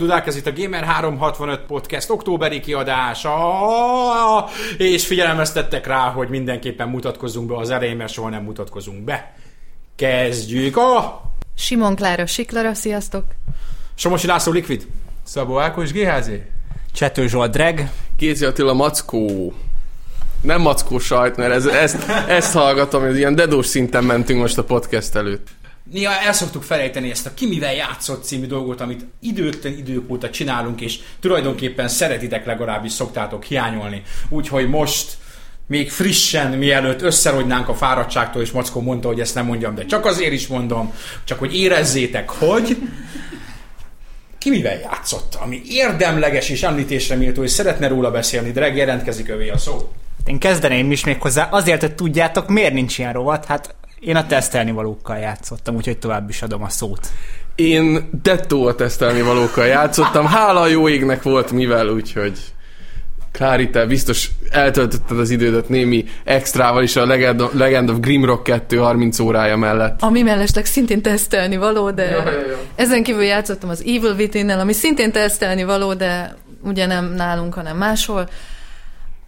Dudák, ez itt a Gamer 365 Podcast októberi kiadása, és figyelmeztettek rá, hogy mindenképpen mutatkozzunk be az elején, mert soha nem mutatkozunk be. Kezdjük a... Simon Klára Siklara, sziasztok! Somosi László Liquid. Szabó Ákos GHZ. Csető Zsolt Dreg. Kézi Attila Mackó. Nem mackó sajt, mert ez, ezt, ezt hallgatom, ez ilyen dedós szinten mentünk most a podcast előtt. Néha el szoktuk felejteni ezt a Ki játszott című dolgot, amit időtlen idők óta csinálunk, és tulajdonképpen szeretitek legalábbis szoktátok hiányolni. Úgyhogy most még frissen, mielőtt összerodnánk a fáradtságtól, és Mackó mondta, hogy ezt nem mondjam, de csak azért is mondom, csak hogy érezzétek, hogy ki mivel játszott, ami érdemleges és említésre méltó, és szeretne róla beszélni, de jelentkezik övé a szó. Én kezdeném is még hozzá, azért, hogy tudjátok, miért nincs ilyen rovat, hát én a tesztelni valókkal játszottam, úgyhogy tovább is adom a szót. Én dettó a tesztelni valókkal játszottam, hála a jó égnek volt mivel, úgyhogy Klári, te biztos eltöltötted az idődet némi extrával is a Legend of, Legend of Grimrock 2 30 órája mellett. Ami mellesleg szintén tesztelni való, de Ja, ja, ja. ezen kívül játszottam az Evil within ami szintén tesztelni való, de ugye nem nálunk, hanem máshol.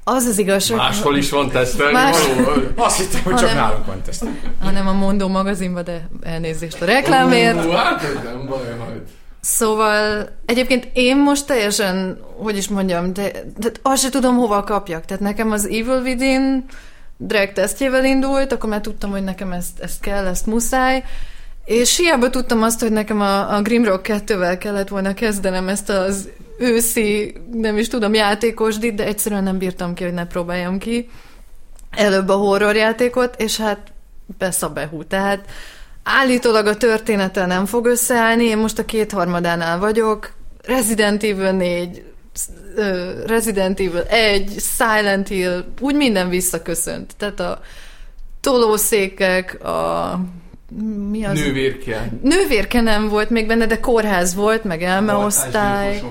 Az az igazság, Máshol is van tesztelni Más- való? Azt hittem, hogy csak nálunk van teszt. hanem a Mondó magazinban, de elnézést a reklámért. Ú, hát nem baj, majd. Szóval egyébként én most teljesen, hogy is mondjam, de, de azt se tudom hova kapjak. Tehát nekem az Evil Within drag tesztjével indult, akkor már tudtam, hogy nekem ezt, ezt kell, ezt muszáj. És hiába tudtam azt, hogy nekem a, a Grimrock 2-vel kellett volna kezdenem ezt az őszi, nem is tudom, játékosdit, de egyszerűen nem bírtam ki, hogy ne próbáljam ki. Előbb a horror játékot, és hát besz a behú. Tehát állítólag a története nem fog összeállni, én most a kétharmadánál vagyok, Resident Evil 4, ö, Resident Evil 1, Silent Hill, úgy minden visszaköszönt. Tehát a tolószékek, a mi az? Nővérke. Nővérke nem volt még benne, de kórház volt, meg elmeosztály.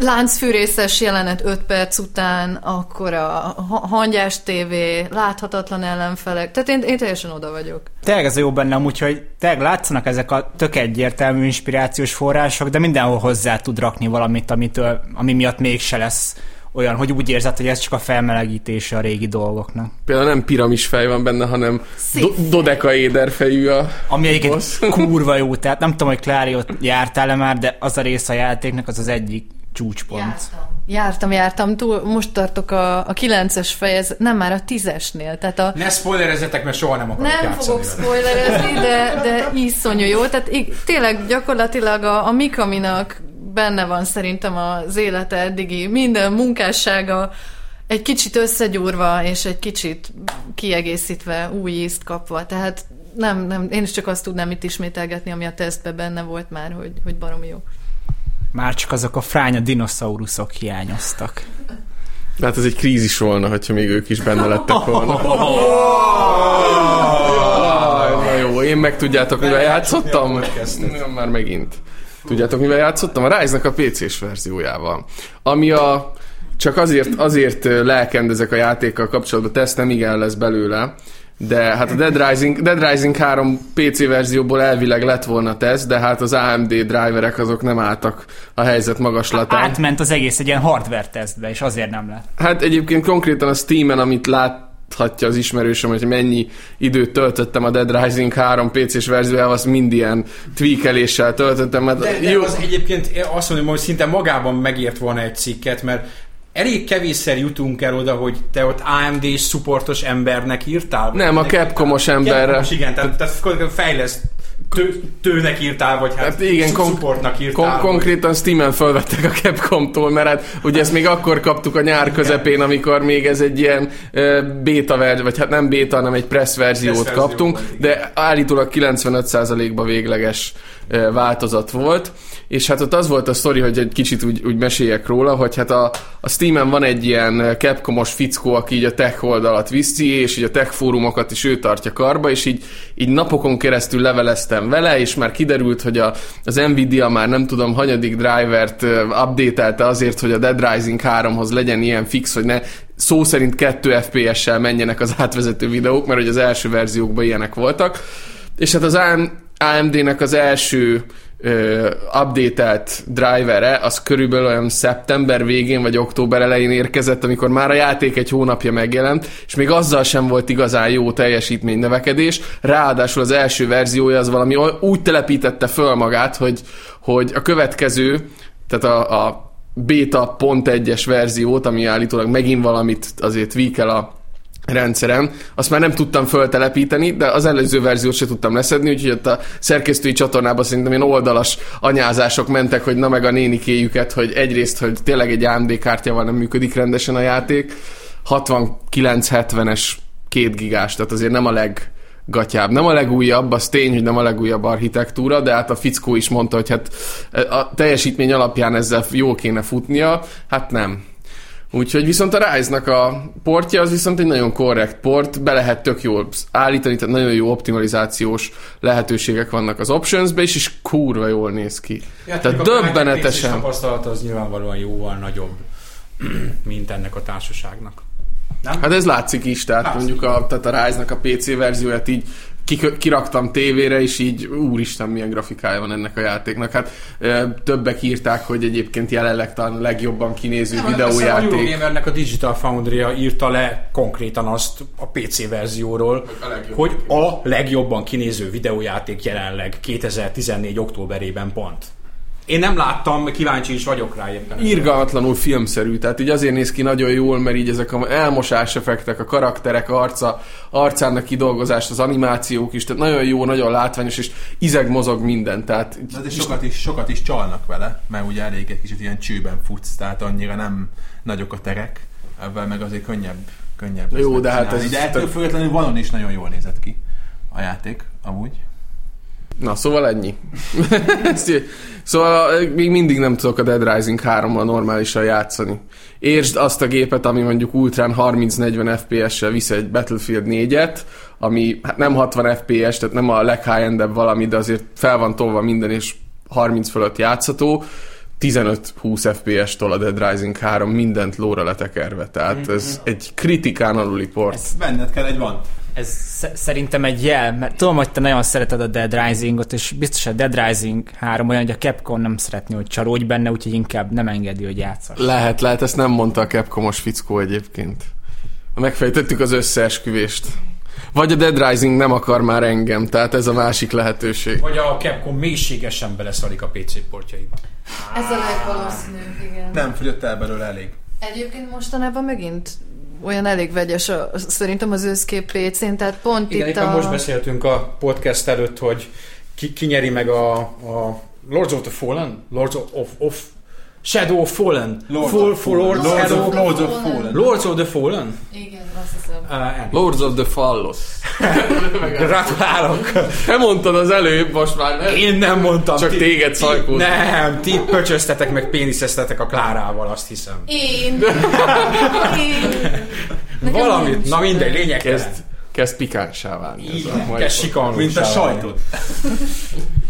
Láncfűrészes jelenet 5 perc után, akkor a ha- hangyás tévé, láthatatlan ellenfelek. Tehát én, én teljesen oda vagyok. Tényleg ez a jó benne amúgy, hogy tényleg látszanak ezek a tök egyértelmű inspirációs források, de mindenhol hozzá tud rakni valamit, amitől, ami miatt mégse lesz olyan, hogy úgy érzed, hogy ez csak a felmelegítése a régi dolgoknak. Például nem piramis fej van benne, hanem do- dodekaéder fejű a... Ami egyébként kurva jó, tehát nem tudom, hogy Klári ott jártál-e már, de az a rész a játéknak az az egyik csúcspont. Jártam. Jártam, jártam. Túl, most tartok a, a 9-es fejez, nem már a 10-esnél. Tehát a, Ne spoilerezzetek, mert soha nem akarok nem fogok spoilerezni, de, de iszonyú jó. Tehát ig- tényleg gyakorlatilag a, a Mikaminak benne van szerintem az élete eddigi minden munkássága egy kicsit összegyúrva, és egy kicsit kiegészítve, új ízt kapva. Tehát nem, nem, én is csak azt tudnám itt ismételgetni, ami a tesztben benne volt már, hogy, hogy baromi jó. Már csak azok a fránya dinoszauruszok hiányoztak. Hát ez egy krízis volna, hogyha még ők is benne lettek volna. Na jó, én meg tudjátok, mivel játszottam? Már megint. Tudjátok, mivel játszottam? A Rise-nak a PC-s verziójával. Ami a... Csak azért, azért lelkendezek a játékkal kapcsolatban, teszt nem igen lesz belőle, de hát a Dead Rising, Dead Rising 3 PC verzióból elvileg lett volna teszt, de hát az AMD driverek azok nem álltak a helyzet magaslatán. Átment az egész egy ilyen hardware tesztbe, és azért nem lett. Hát egyébként konkrétan a Steam-en, amit láthatja az ismerősöm, hogy mennyi időt töltöttem a Dead Rising 3 PC-s verziójával, azt mind ilyen tweakeléssel töltöttem. Mert De, de jó, az egyébként azt mondom, hogy szinte magában megért volna egy cikket, mert elég kevésszer jutunk el oda, hogy te ott AMD-s supportos embernek írtál? Nem, a Capcomos emberre. Capcomos, igen, tehát, tehát fejleszt tő, tőnek írtál, vagy hát, Hát igen, kon- supportnak írtál. Kon- vagy- konkrétan Steam-en felvettek a Capcom-tól, mert hát ugye ezt még akkor kaptuk a nyár közepén, amikor még ez egy ilyen uh, beta verzió, vagy hát nem beta, hanem egy press verziót Press verzió kaptunk, igen. de állítólag 95%-ba végleges uh, változat volt, és hát ott az volt a sztori, hogy egy kicsit úgy, úgy meséljek róla, hogy hát a, a Steam-en van egy ilyen Capcomos fickó, aki így a tech oldalat viszi, és így a tech fórumokat is ő tartja karba, és így, így napokon keresztül leveleztem vele, és már kiderült, hogy a, az Nvidia már nem tudom, hanyadik drivert ö, updatelte azért, hogy a Dead Rising 3-hoz legyen ilyen fix, hogy ne szó szerint 2 FPS-sel menjenek az átvezető videók, mert hogy az első verziókban ilyenek voltak. És hát az AM AMD-nek az első updatelt drivere, az körülbelül olyan szeptember végén vagy október elején érkezett, amikor már a játék egy hónapja megjelent, és még azzal sem volt igazán jó teljesítmény növekedés. Ráadásul az első verziója az valami úgy telepítette föl magát, hogy, hogy a következő, tehát a, a pont egyes verziót, ami állítólag megint valamit azért tweakel a rendszerem, azt már nem tudtam föltelepíteni, de az előző verziót se tudtam leszedni, úgyhogy ott a szerkesztői csatornában szerintem ilyen oldalas anyázások mentek, hogy na meg a nénikéjüket, hogy egyrészt, hogy tényleg egy AMD kártyával nem működik rendesen a játék, 69-70-es két gigás, tehát azért nem a leggatyább. Nem a legújabb, az tény, hogy nem a legújabb architektúra, de hát a fickó is mondta, hogy hát a teljesítmény alapján ezzel jól kéne futnia, hát nem. Úgyhogy viszont a Rise-nak a portja az viszont egy nagyon korrekt port, be lehet tök jól állítani, tehát nagyon jó optimalizációs lehetőségek vannak az optionsbe is, és kurva jól néz ki. Ja, tehát a döbbenetesen. PC-s tapasztalat az nyilvánvalóan jóval nagyobb, mint ennek a társaságnak. Nem? Hát ez látszik is, tehát Látszik. mondjuk a, tehát a Rise-nak a PC verzióját így kiraktam tévére, és így úristen, milyen grafikája van ennek a játéknak. Hát többek írták, hogy egyébként jelenleg talán a legjobban kinéző Nem, A videójáték. Eurogamernek a Digital foundry írta le konkrétan azt a PC verzióról, a hogy a legjobban kinéző videójáték jelenleg 2014. októberében pont. Én nem láttam, kíváncsi is vagyok rá éppen. Irgalmatlanul filmszerű, tehát így azért néz ki nagyon jól, mert így ezek a elmosás effektek, a karakterek arca, arcának kidolgozást, az animációk is, tehát nagyon jó, nagyon látványos, és izeg mozog minden, tehát De azért sokat is, sokat is csalnak vele, mert ugye elég egy kicsit ilyen csőben futsz, tehát annyira nem nagyok a terek, ebben meg azért könnyebb, könnyebb. Jó, de hát megcsinálni. ez- De ettől függetlenül valon is nagyon jól nézett ki a játék, amúgy. Na, szóval ennyi. Szóval még mindig nem tudok a Dead Rising 3-mal normálisan játszani. Értsd azt a gépet, ami mondjuk ultrán 30-40 FPS-sel visz egy Battlefield 4-et, ami hát nem 60 FPS, tehát nem a leghigh valami, de azért fel van tolva minden, és 30 fölött játszható. 15-20 FPS-tól a Dead Rising 3 mindent lóra letekerve, tehát ez egy kritikán aluli port. Ezt venned kell egy van. Ez sz- szerintem egy jel, mert tudom, hogy te nagyon szereted a Dead Rising-ot, és biztos a Dead Rising 3 olyan, hogy a Capcom nem szeretné, hogy csalódj benne, úgyhogy inkább nem engedi, hogy játszas. Lehet, lehet, ezt nem mondta a Capcomos fickó egyébként. Megfejtettük az összeesküvést. Vagy a Dead Rising nem akar már engem, tehát ez a másik lehetőség. Vagy a Capcom mélységesen beleszarik a PC portjaiba. Ez a legvalószínűbb, igen. Nem fogyott el belőle elég. Egyébként mostanában megint olyan elég vegyes a, szerintem az őszkép PC-n, tehát pont Igen, itt éppen a... most beszéltünk a podcast előtt, hogy ki, ki nyeri meg a, a Lords of the Fallen? Lords of, of, of Shadow of Fallen? Lords Full, of Fallen. Lords, Lords Shadow of, Lords of Fallen. Lords of the Fallen? Igen, azt hiszem. Uh, Lords of the Fallos. Gratulálok! Te mondtad az előbb, most már nem. Én nem mondtam. Csak téged szajkózom. Nem, ti pöcsöztetek meg péniszeztetek a Klárával, azt hiszem. Én! Én! Nekem Valamit, na mindegy, lényeg Kezd, kezd pikánsá válni. ez a Igen, kezd sikanlósá Mint a.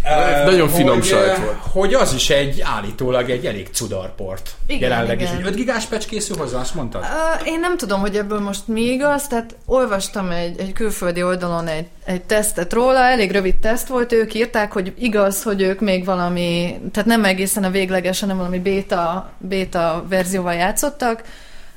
Eh, Nagyon finom hogy, sajt volt. Hogy az is egy állítólag egy elég cudarport. Igen, Jelenleg is. igen. Egy 5 gigás patch készül hozzá, azt mondtad? Uh, én nem tudom, hogy ebből most mi igaz, tehát olvastam egy, egy külföldi oldalon egy, egy tesztet róla, elég rövid teszt volt, ők írták, hogy igaz, hogy ők még valami, tehát nem egészen a végleges, hanem valami beta, beta verzióval játszottak,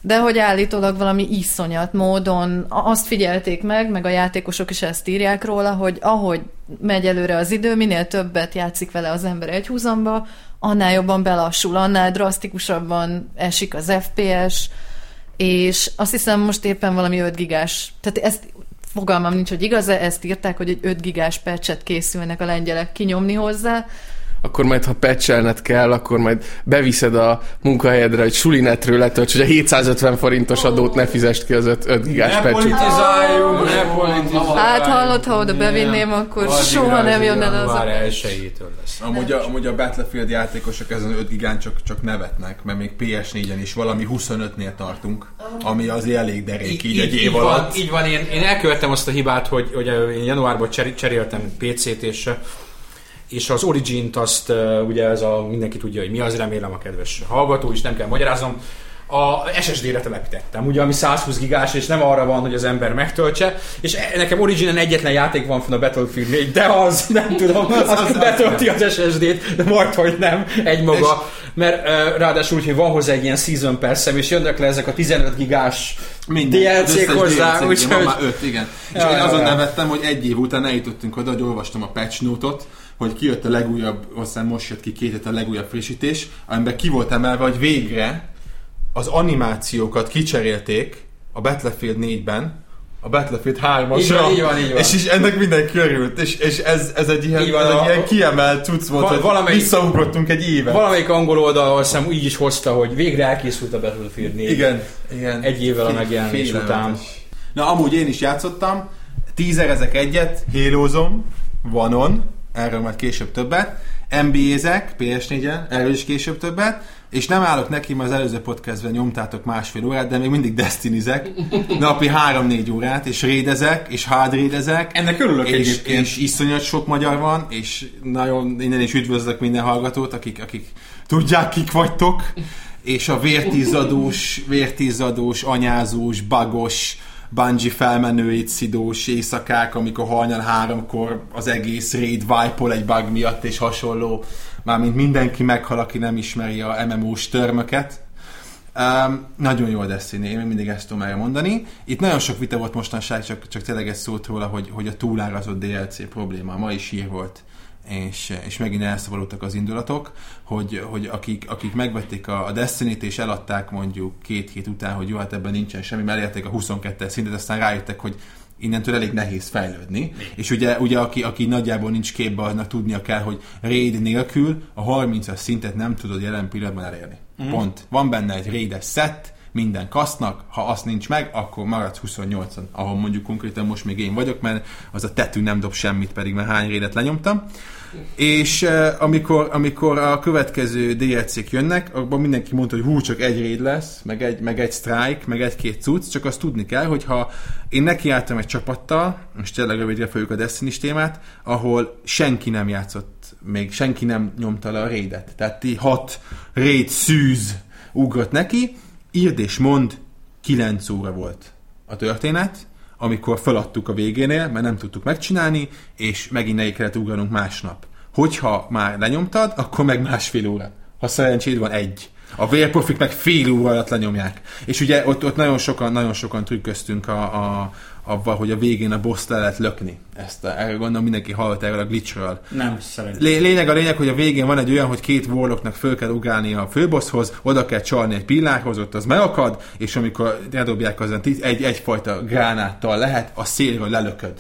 de hogy állítólag valami iszonyat módon azt figyelték meg, meg a játékosok is ezt írják róla, hogy ahogy megy előre az idő, minél többet játszik vele az ember egy húzamba, annál jobban belassul, annál drasztikusabban esik az FPS, és azt hiszem most éppen valami 5 gigás, tehát ezt fogalmam nincs, hogy igaz ezt írták, hogy egy 5 gigás patchet készülnek a lengyelek kinyomni hozzá, Akkor majd, ha patchelned kell, akkor majd beviszed a munkahelyedre, hogy sulinetről letölts, hogy a 750 forintos adót ne fizest ki az 5, 5 gigás Ne patch politizáljunk, ne politizáljunk. Hát hallott, ha oda bevinném, akkor Addigra soha nem az jön el az a... elsőjétől lesz. Amúgy a, amúgy a Battlefield játékosok ezen 5 gigán csak, csak nevetnek, mert még PS4-en is valami 25-nél tartunk, ami azért elég derék így, egy év így alatt. Van, így van, én, én elkövettem azt a hibát, hogy, hogy én januárban cser- cseréltem PC-t, és, és az Origin-t azt, ugye ez a, mindenki tudja, hogy mi az, remélem a kedves hallgató is, nem kell magyaráznom, a SSD-re telepítettem, ugye, ami 120 gigás, és nem arra van, hogy az ember megtöltse, és e- nekem originen egyetlen játék van fenn a Battlefield 4, de az, nem tudom, az, az, az betölti az SSD-t, de majd, hogy nem, egy maga, mert ráadásul, hogy van hozzá egy ilyen season perszem, és jönnek le ezek a 15 gigás Minden, az DLC-k hozzá, DLC-k. Van már öt, igen. És Ja, én azon ja. nevettem, hogy egy év után eljutottunk oda, hogy olvastam a patch note-ot, hogy kijött a legújabb, aztán most jött ki két hét a legújabb frissítés, amiben ki volt emelve, hogy végre az animációkat kicserélték a Battlefield 4-ben, a Battlefield 3-asra. Így van, így van, így van. És is ennek mindenki örült, és, és ez, ez egy ilyen, van, ez egy a- ilyen kiemelt cucc volt, hogy valamelyik- visszaugrottunk egy évet. Valamelyik angol oldal azt hiszem így is hozta, hogy végre elkészült a Battlefield 4. Igen, igen. Egy évvel a megjelenés után. Na, amúgy én is játszottam, tízerezek egyet, hélózom, vanon, erről majd később többet, NBA-zek, PS4-en, erről is később többet, és nem állok neki, mert az előző podcastben nyomtátok másfél órát, de még mindig Destiny-zek, napi 3-4 órát, és rédezek, és hard rédezek. Ennek örülök és, egyébként. és iszonyat sok magyar van, és nagyon innen is üdvözlök minden hallgatót, akik, akik tudják, kik vagytok, és a vértízadós, vértízadós, anyázós, bagos, bungee felmenőit szidós éjszakák, amikor hajnal háromkor az egész raid wipe egy bug miatt és hasonló, mármint mindenki meghal, aki nem ismeri a MMO-s törmöket. Um, nagyon jó a Destiny, én mindig ezt tudom erre mondani. Itt nagyon sok vita volt mostanság, csak, csak tényleg egy szót róla, hogy, hogy a túlárazott DLC probléma. Ma is hír volt, és, és megint elszabadultak az indulatok, hogy, hogy akik, akik megvették a, a Destiny-t és eladták mondjuk két hét után, hogy jó, hát ebben nincsen semmi, mert elérték a 22-es szintet, aztán rájöttek, hogy innentől elég nehéz fejlődni. És ugye, ugye aki, aki nagyjából nincs képbe, annak tudnia kell, hogy raid nélkül a 30-as szintet nem tudod jelen pillanatban elérni. Mm. Pont. Van benne egy raides set, minden kasznak, ha azt nincs meg, akkor maradsz 28-on, ahol mondjuk konkrétan most még én vagyok, mert az a tetű nem dob semmit, pedig már hány rédet lenyomtam. És uh, amikor, amikor a következő DLC-k jönnek, abban mindenki mondta, hogy hú, csak egy raid lesz, meg egy, meg egy strike, meg egy-két cucc, csak azt tudni kell, hogy ha én nekiálltam egy csapattal, most tényleg rövidre fogjuk a destiny témát, ahol senki nem játszott, még senki nem nyomta le a raidet. Tehát ti hat raid szűz ugrott neki, írd és mond, 9 óra volt a történet, amikor feladtuk a végénél, mert nem tudtuk megcsinálni, és megint neki kellett ugranunk másnap. Hogyha már lenyomtad, akkor meg másfél óra. Ha szerencséd van, egy. A vérprofik meg fél óra alatt lenyomják. És ugye ott, ott nagyon sokan, nagyon sokan trükköztünk a, a, avval, hogy a végén a boss le lehet lökni. Ezt a, erről gondolom mindenki hallott erről a glitchről. Nem szerintem. Lé- lényeg a lényeg, hogy a végén van egy olyan, hogy két warlocknak föl kell ugrálni a főbosshoz, oda kell csalni egy pillárhoz, ott az megakad, és amikor ledobják azon egy, egyfajta gránáttal lehet, a szélről lelököd.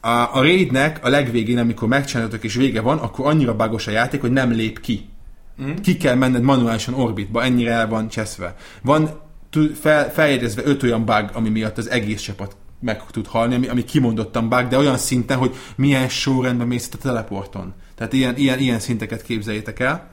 A, a raidnek a legvégén, amikor megcsináltatok és vége van, akkor annyira bugos a játék, hogy nem lép ki. Mm. Ki kell menned manuálisan orbitba, ennyire el van cseszve. Van fel, feljegyezve öt olyan bug, ami miatt az egész csapat meg tud halni, ami, ami kimondottan bug, de olyan szinten, hogy milyen sorrendben mész a teleporton. Tehát ilyen, ilyen, ilyen szinteket képzeljétek el.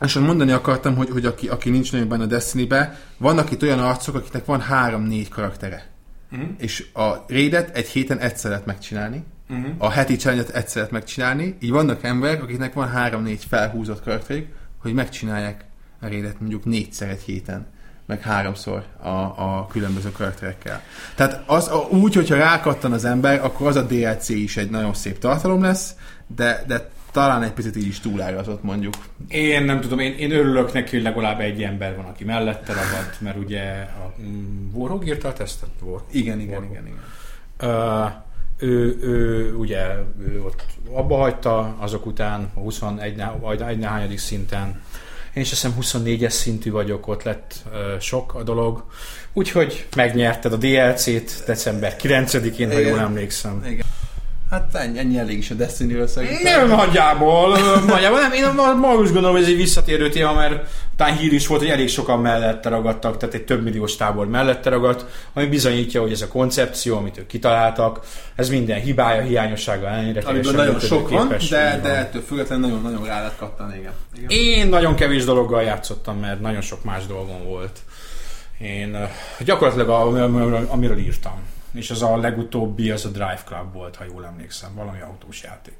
És mondani akartam, hogy, hogy aki, aki nincs nagyon benne a Destiny-be, vannak itt olyan arcok, akiknek van három-négy karaktere. Uh-huh. És a raidet egy héten egyszer lehet megcsinálni, uh-huh. a heti challenge egyszer lehet megcsinálni, így vannak emberek, akiknek van három-négy felhúzott karakterük, hogy megcsinálják a raidet mondjuk négyszer egy héten meg háromszor a, a különböző karakterekkel. Tehát az, a, úgy, hogyha rákattan az ember, akkor az a DLC is egy nagyon szép tartalom lesz, de, de talán egy picit így is túlárazott mondjuk. Én nem tudom, én, én örülök neki, hogy legalább egy ember van, aki mellette ragad, mert ugye a mm, Warhog írta a tesztet? Warhog. Igen, igen, Warhog. igen, igen. Uh, ő, ő, ugye ő ott abba hagyta azok után a 21 ná- vagy egy hányadik szinten. Én is azt hiszem 24-es szintű vagyok, ott lett uh, sok a dolog. Úgyhogy megnyerted a DLC-t december 9-én, ha jól emlékszem. igen. Hát ennyi, ennyi elég is a Destiny-ről szerintem. Nem, nagyjából, nagyjából nem. Én ma, ma úgy gondolom, hogy ez egy visszatérő téma, mert talán hír is volt, hogy elég sokan mellette ragadtak, tehát egy több milliós tábor mellette ragadt, ami bizonyítja, hogy ez a koncepció, amit ők kitaláltak, ez minden hibája, hiányossága ellenére Amiből nagyon sok van, de, de ettől függetlenül nagyon-nagyon rá lehet kattani, igen. igen. Én nagyon kevés dologgal játszottam, mert nagyon sok más dolgom volt. Én gyakorlatilag amiről írtam. És az a legutóbbi, az a Drive Club volt, ha jól emlékszem, valami autós játék.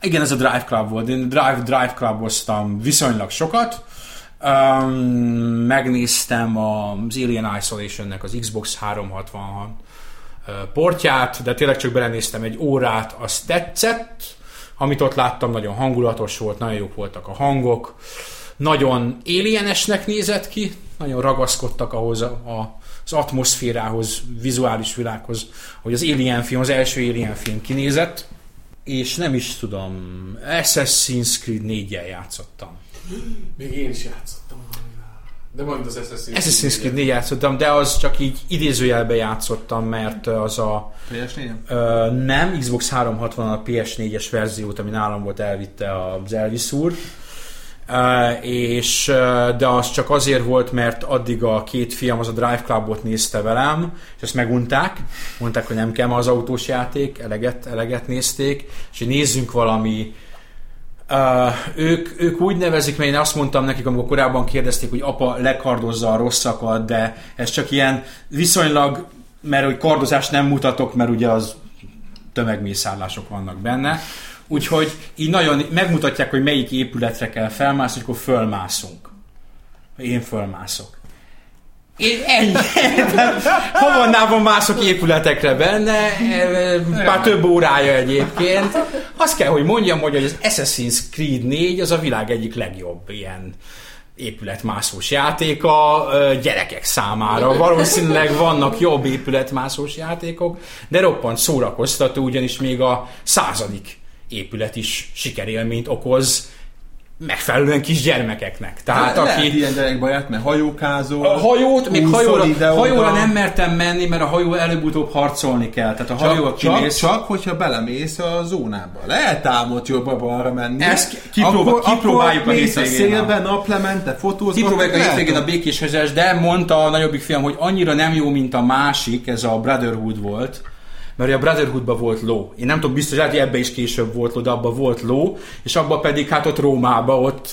Igen, ez a Drive Club volt. Én Drive, Drive Cluboztam viszonylag sokat. Um, megnéztem az Alien Isolation-nek az Xbox 360 ö, portját, de tényleg csak belenéztem egy órát, az tetszett. Amit ott láttam, nagyon hangulatos volt, nagyon jók voltak a hangok. Nagyon alienesnek nézett ki, nagyon ragaszkodtak ahhoz a, a, az atmoszférához, vizuális világhoz, hogy az Alien film, az első Alien film kinézett. És nem is tudom, Assassin's Creed 4-jel játszottam. Még én is játszottam. De majd az Assassin's Assassin's Creed 4 játszottam, de az csak így idézőjelbe játszottam, mert az a PS4? ö, nem, Xbox 360 a PS4-es verziót, ami nálam volt, elvitte az Elvis úr. És, de az csak azért volt, mert addig a két fiam az a Drive Clubot nézte velem, és ezt megunták. Mondták, hogy nem kell ma az autós játék, eleget, eleget nézték, és hogy nézzünk valami Uh, ők, ők úgy nevezik, mert én azt mondtam nekik, amikor korábban kérdezték, hogy apa lekardozza a rosszakat, de ez csak ilyen viszonylag, mert hogy kardozást nem mutatok, mert ugye az tömegmészállások vannak benne. Úgyhogy így nagyon megmutatják, hogy melyik épületre kell felmászni, akkor fölmászunk. Én fölmászok. Én ennyi. Havannában mászok épületekre benne, már több órája egyébként. Azt kell, hogy mondjam, hogy az Assassin's Creed 4 az a világ egyik legjobb ilyen épületmászós játéka ö, gyerekek számára. Valószínűleg vannak jobb épületmászós játékok, de roppant szórakoztató, ugyanis még a századik épület is sikerélményt okoz megfelelően kis gyermekeknek. Tehát Hát, aki... Lehet ilyen gyerekbaját, mert hajókázol. A hajót, még hajóra, ide-oda. hajóra nem mertem menni, mert a hajó előbb-utóbb harcolni kell. Tehát a hajó Csak, csak, kimész, csak, hogyha belemész a zónába. Lehet ám ott jobbra balra menni. Ezt kipróba- kipróbáljuk a akkor a hétvégén. szélbe, naplemente, fotózgatod. Kipróbáljuk a hétvégén a békés de mondta a nagyobbik fiam, hogy annyira nem jó, mint a másik, ez a Brotherhood volt, mert a Brotherhoodban volt ló. Én nem tudom, biztos, hogy ebbe is később volt ló, de abban volt ló, és abban pedig hát ott Rómába ott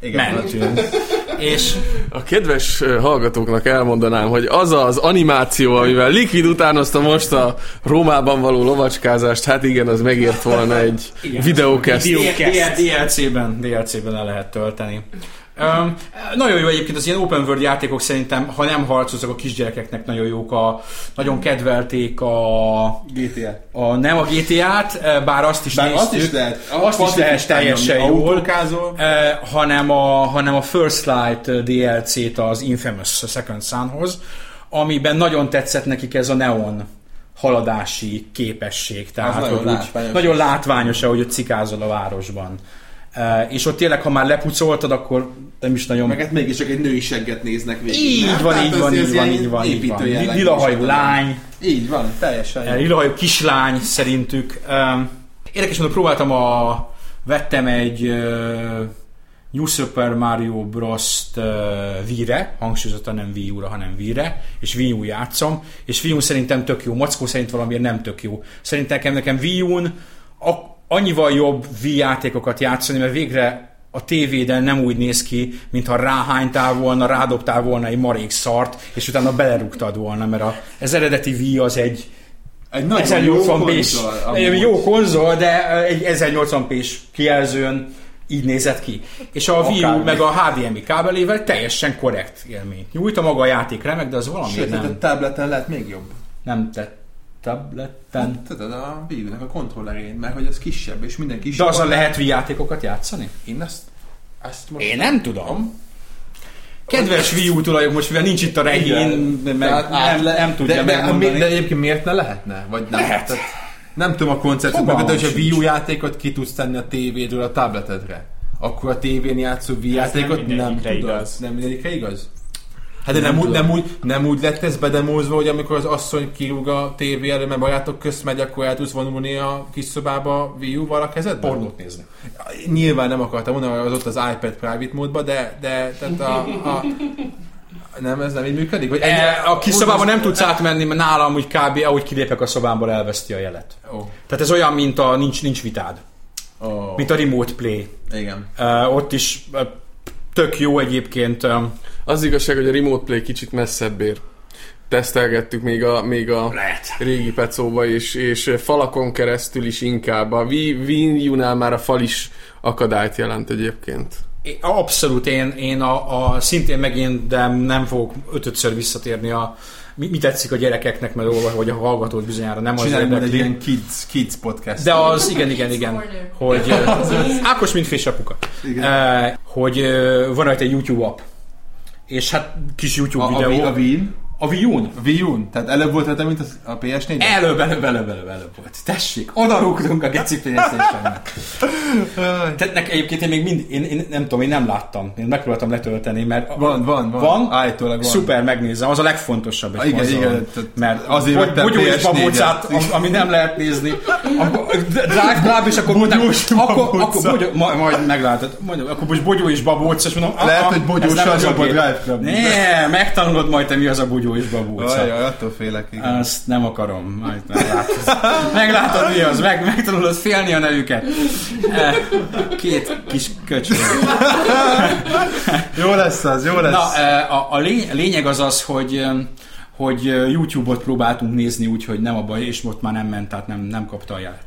Igen, mentünk. és A kedves hallgatóknak elmondanám, hogy az az animáció, amivel Liquid utánozta most a Rómában való lovacskázást, hát igen, az megért volna egy Igen. videókest. DLC-ben, DLC-ben el lehet tölteni. Um, nagyon jó egyébként az ilyen open world játékok szerintem, ha nem harcozok a kisgyerekeknek nagyon jók, a, nagyon kedvelték a, GTA. a nem a GTA-t, bár azt is Bár néztük, azt is lehet. azt is lehet teljesen jól, eh, hanem, a, hanem a First Light DLC-t az Infamous Second Sonhoz, amiben nagyon tetszett nekik ez a neon haladási képesség. Tehát, nagyon hogy látványos. nagyon látványos, ahogy ott cikázol a városban. Eh, és ott tényleg, ha már lepucoltad, akkor nem is nagyon... Meg hát mégis csak egy női segget néznek végig. így nem? van, így van, így van, így van, így van. Lilahajú lány, Így van, teljesen. Eh, Lilahajú kislány szerintük. Érdekes módon próbáltam a... Vettem egy uh, New Super Mario Bros-t uh, Wii-re, hangsúlyozottan nem Wii U-ra, hanem Wii-re, és Wii U játszom, és Wii U szerintem tök jó, Mackó szerint valamiért nem tök jó. Szerintem nekem, nekem Wii U-n a- annyival jobb Wii játékokat játszani, mert végre a tévéden nem úgy néz ki, mintha ráhánytál volna, rádobtál volna egy marék szart, és utána belerúgtad volna, mert a, az eredeti Wii az egy Egy nagyon jó 1080p-s, konzol, egy jó konzol, de egy 1080p-s kijelzőn így nézett ki. És a Wii U meg a HDMI kábelével teljesen korrekt élményt nyújt. A maga a játék remek, de az valamiért Sőt, hát a nem, tableten lehet még jobb. nem tett tableten. Tudod, a Wii a kontrollerén, mert hogy az kisebb, és minden kisebb. De azon lehet Wii játékokat játszani? Én ezt, ezt most... Én nem tudom. Kedves Wii U tulajok, most mivel nincs itt a regén, Igen. meg Tehát nem, át- nem tudja de, de, megmondani. de, egyébként miért ne lehetne? Vagy nem? Lehet. Tehát, nem tudom a koncepciót, meg, de hogyha sincs. Wii U játékot ki tudsz tenni a tévédről a tabletedre, akkor a tévén játszó Wii nem játékot nem, mindegyikre tudod. igaz. Nem mindegyikre igaz? Hát de Nem nem, úgy, nem, úgy, nem úgy lett ez bedemózva, hogy amikor az asszony kirúg a tévé elő, mert barátok közt megy, akkor el tudsz vonulni a kis szobába Wii U-val a kezedben? Pornót nézni. Nyilván nem akartam mondani, hogy az ott az iPad private módba, de, de tehát a, a nem, ez nem így működik? Vagy E, a kis szobában nem tudsz átmenni, mert nálam úgy kb. ahogy kilépek a szobámból elveszti a jelet. Ó, Tehát ez olyan, mint a nincs, nincs vitád. ó, Mint a remote play. igen. Uh, ott is uh, tök jó egyébként. Um, Az igazság, hogy a Remote Play kicsit messzebb ér. Tesztelgettük még a, még a lehet. régi pecóba, és, és falakon keresztül is inkább. A Wii, U-nál már a fal is akadályt jelent egyébként. Abszolút, én, én a, a, szintén megint, de nem fogok ötödször visszatérni a mi, mi tetszik a gyerekeknek, mert olva, hogy a hallgatót bizonyára nem az majd egy érdekli. ilyen kids, kids podcast. De az, igen, igen, igen, hogy Ákos, mint fésrapuka. Igen. Uh, hogy uh, van rajta egy YouTube app. És hát kis YouTube a, a, videó. a Wii-n? A Wii U-n? Wii U-n? Tehát előbb volt rajta, mint a PS4? Előbb, előbb, előbb, előbb, előbb volt. Tessék, oda rúgtunk a geci playstation Tehát nek, egyébként én még mind, én, én, nem tudom, én nem láttam. Én megpróbáltam letölteni, mert... Van, van, van. Van? Állítólag van. Szuper, megnézem. Az a legfontosabb egy Ah, igen, konzolon. igen, Mert azért bogyó és PS4-et. babócát, am- ami nem lehet nézni. Drive Club, és akkor mondták, akkor, akkor bogyó, majd, meglátod. Mondjuk, akkor most bogyó és babóca, és mondom, Lehet, hogy bogyós az a. Drive Club. Ne, megtanulod majd te mi az a bogyó és babóca. Ajaj, attól félek, igen. Azt nem akarom, majd meglátod. Meglátod mi az, meg, megtanulod félni a nevüket. Eh, Két kis köcsög. Jó lesz az, jó lesz. Na, eh, a, a lény- lényeg az az, hogy eh, hogy YouTube-ot próbáltunk nézni, úgyhogy nem a baj, és most már nem ment, tehát nem, nem kapta a jelet.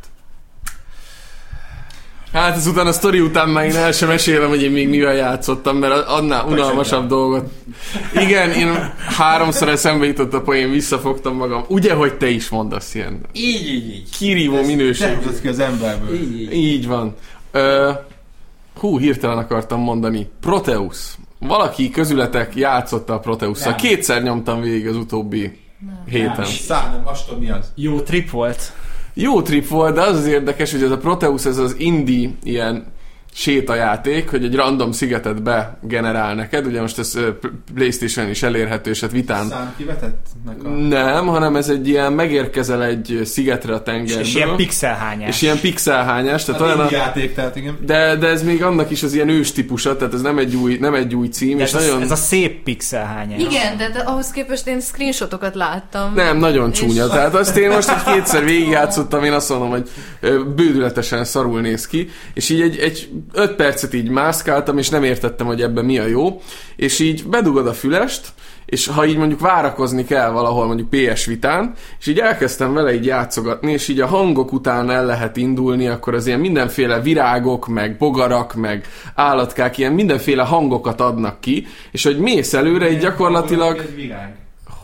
Hát ezután a sztori után már én el sem mesélem, hogy én még mivel játszottam, mert annál unalmasabb dolgot. Igen, én háromszor eszembe jutott a poén, visszafogtam magam. Ugye, hogy te is mondasz ilyen Így, így, így. kirívó minőség. Nem ki az emberből. így, így. Így van. Ö, hú, hirtelen akartam mondani. Proteus. Valaki közületek játszotta a Proteusszal. Nem. Kétszer nyomtam végig az utóbbi héten. Szá, nem, azt tudom mi az. Jó trip volt. Jó trip volt, de az az érdekes, hogy ez a Proteus, ez az indie ilyen sétajáték, hogy egy random szigetet begenerál neked, ugye most ez Playstation is elérhető, és hát vitán Szám kivetettnek a... nem, hanem ez egy ilyen megérkezel egy szigetre a tengerből, És ilyen pixelhányás. és ilyen pixelhányás, tehát olyan a a, játék, tehát igen. de, de ez még annak is az ilyen ős típusa, tehát ez nem egy új, nem egy új cím, De és ez, nagyon... a, ez a szép pixelhányás. Igen, de, de ahhoz képest én screenshotokat láttam. Nem, nagyon És- csúnya. Tehát azt én most egy kétszer végigjátszottam, én azt mondom, hogy bődületesen szarul néz ki, és így egy, egy öt percet így mászkáltam, és nem értettem, hogy ebben mi a jó, és így bedugod a fülest, és ha így mondjuk várakozni kell valahol mondjuk PS Vitán, és így elkezdtem vele így játszogatni, és így a hangok után el lehet indulni, akkor az ilyen mindenféle virágok, meg bogarak, meg állatkák, ilyen mindenféle hangokat adnak ki, és hogy mész előre, így gyakorlatilag... Egy virág.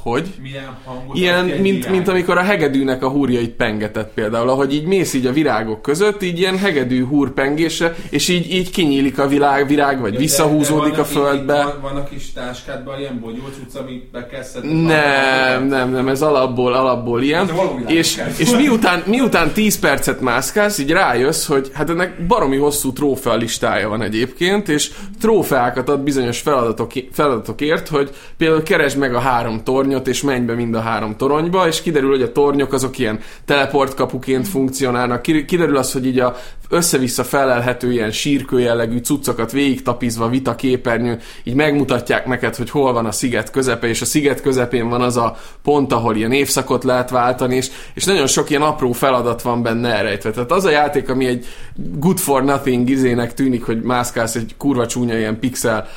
Hogy? Milyen Ilyen, mint, mint amikor a hegedűnek a húrjait pengetett például, ahogy így mész így a virágok között, így ilyen hegedű húrpengése, és így, így kinyílik a világ, virág, vagy Ja, visszahúzódik de- de a földbe. Van, van a kis táskádban ilyen bogyó cucc, amit be kell. Nem, nem, nem, ez alapból, alapból ilyen. De És, és miután, miután 10 percet mászkálsz, így rájössz, hogy hát ennek baromi hosszú trófea listája van egyébként, és trófeákat ad bizonyos feladatok, feladatokért, hogy például keresd meg a három tornyot, és menj be mind a három toronyba, és kiderül, hogy a tornyok azok ilyen teleportkapuként funkcionálnak. Ki- Kiderül az, hogy így a össze-vissza felelhető ilyen sírkő jellegű cuccokat végig tapizva vita képernyőn, így megmutatják neked, hogy hol van a sziget közepe, és a sziget közepén van az a pont, ahol ilyen évszakot lehet váltani, és, és nagyon sok ilyen apró feladat van benne elrejtve. Tehát az a játék, ami egy good for nothing izének tűnik, hogy mászkálsz egy kurva csúnya ilyen pixel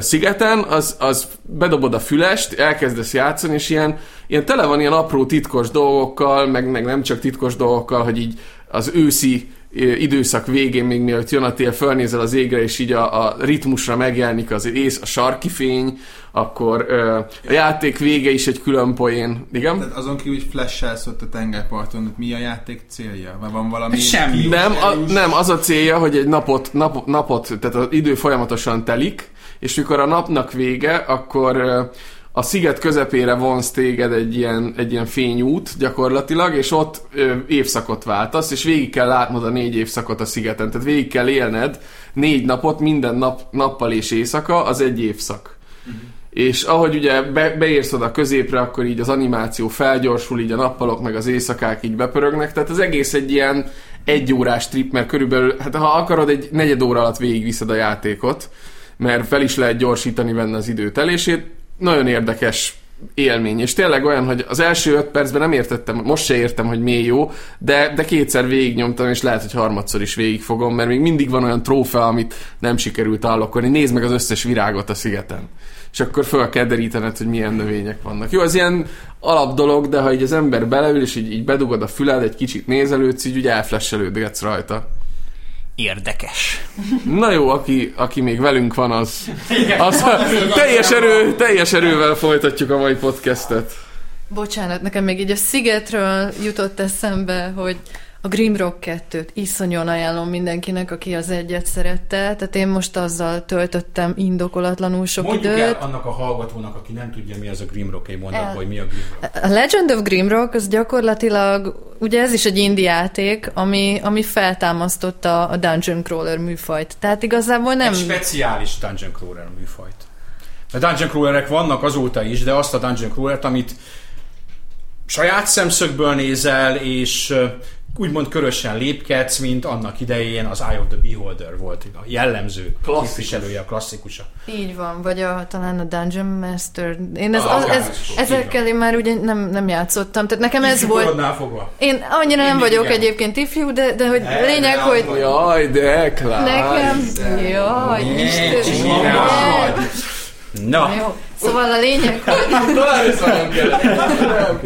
szigeten, az, az bedobod a fülest, elkezdesz játszani, és ilyen, ilyen tele van ilyen apró titkos dolgokkal, meg, meg nem csak titkos dolgokkal, hogy így az őszi időszak végén, még mielőtt jön a tél, fölnézel az égre, és így a, a ritmusra megjelenik az ész, a sarki fény, akkor ö, a játék vége is egy külön poén. Igen? Tehát azon kívül, hogy flash ott a tengerparton, hogy mi a játék célja? Vagy van valami... Semmi. Nem, a, nem, az a célja, hogy egy napot, nap, napot, tehát az idő folyamatosan telik, és mikor a napnak vége, akkor a sziget közepére vonz téged egy ilyen, egy ilyen fényút gyakorlatilag, és ott ö, évszakot váltasz, és végig kell látnod a négy évszakot a szigeten. Tehát végig kell élned négy napot, minden nap, nappal és éjszaka, az egy évszak. És ahogy ugye be, beérsz oda középre, akkor így az animáció felgyorsul, így a nappalok meg az éjszakák így bepörögnek, tehát az egész egy ilyen egy órás trip, mert körülbelül, hát ha akarod, egy negyed óra alatt végigviszed a játékot, mert fel is lehet gyorsítani benne az idő telését. Nagyon érdekes élmény, és tényleg olyan, hogy az első öt percben nem értettem, most se értem, hogy miért jó, de, de kétszer végignyomtam, és lehet, hogy harmadszor is végigfogom, mert még mindig van olyan trófea, amit nem sikerült allokolni. Nézd meg az összes virágot a szigeten és akkor föl kell derítened, hogy milyen növények vannak. Jó, az ilyen alap dolog, de ha így az ember beleül, és így, így bedugod a füled, egy kicsit nézelődsz, így úgy elflesselődgetsz rajta. Érdekes. Na jó, aki, aki még velünk van, az, az teljes, erő, teljes erővel folytatjuk a mai podcastet. Bocsánat, nekem még így a Szigetről jutott eszembe, hogy a Grimrock 2-t iszonyan ajánlom mindenkinek, aki az egyet szerette. Tehát én most azzal töltöttem indokolatlanul sok Mondjuk időt. el annak a hallgatónak, aki nem tudja, mi az a Grimrock, mondat, El. hogy mi a Grimrock. A Legend of Grimrock az gyakorlatilag, ugye ez is egy indie játék, ami, ami feltámasztotta a Dungeon Crawler műfajt. Tehát igazából nem... Egy speciális Dungeon Crawler műfajt. A Dungeon Crawlerek vannak azóta is, de azt a Dungeon Crawlert, amit saját szemszögből nézel, és úgymond körösen lépkedsz, mint annak idején az Eye of the Beholder volt a jellemző Klasszikus. képviselője, a klasszikusa. Így van, vagy a, talán a Dungeon Master. Én ez, Ah, az, ez, ezekkel én már ugye nem, nem játszottam. Tehát nekem ez volt... Fogva. Én annyira nem vagyok igen. egyébként ifjú, de, de hogy Ne, lényeg, ne, hogy Jaj, de klár. nekem... Jaj, Isten, Na, Jó, szóval a lényeg, hogy ezt már nem kellett.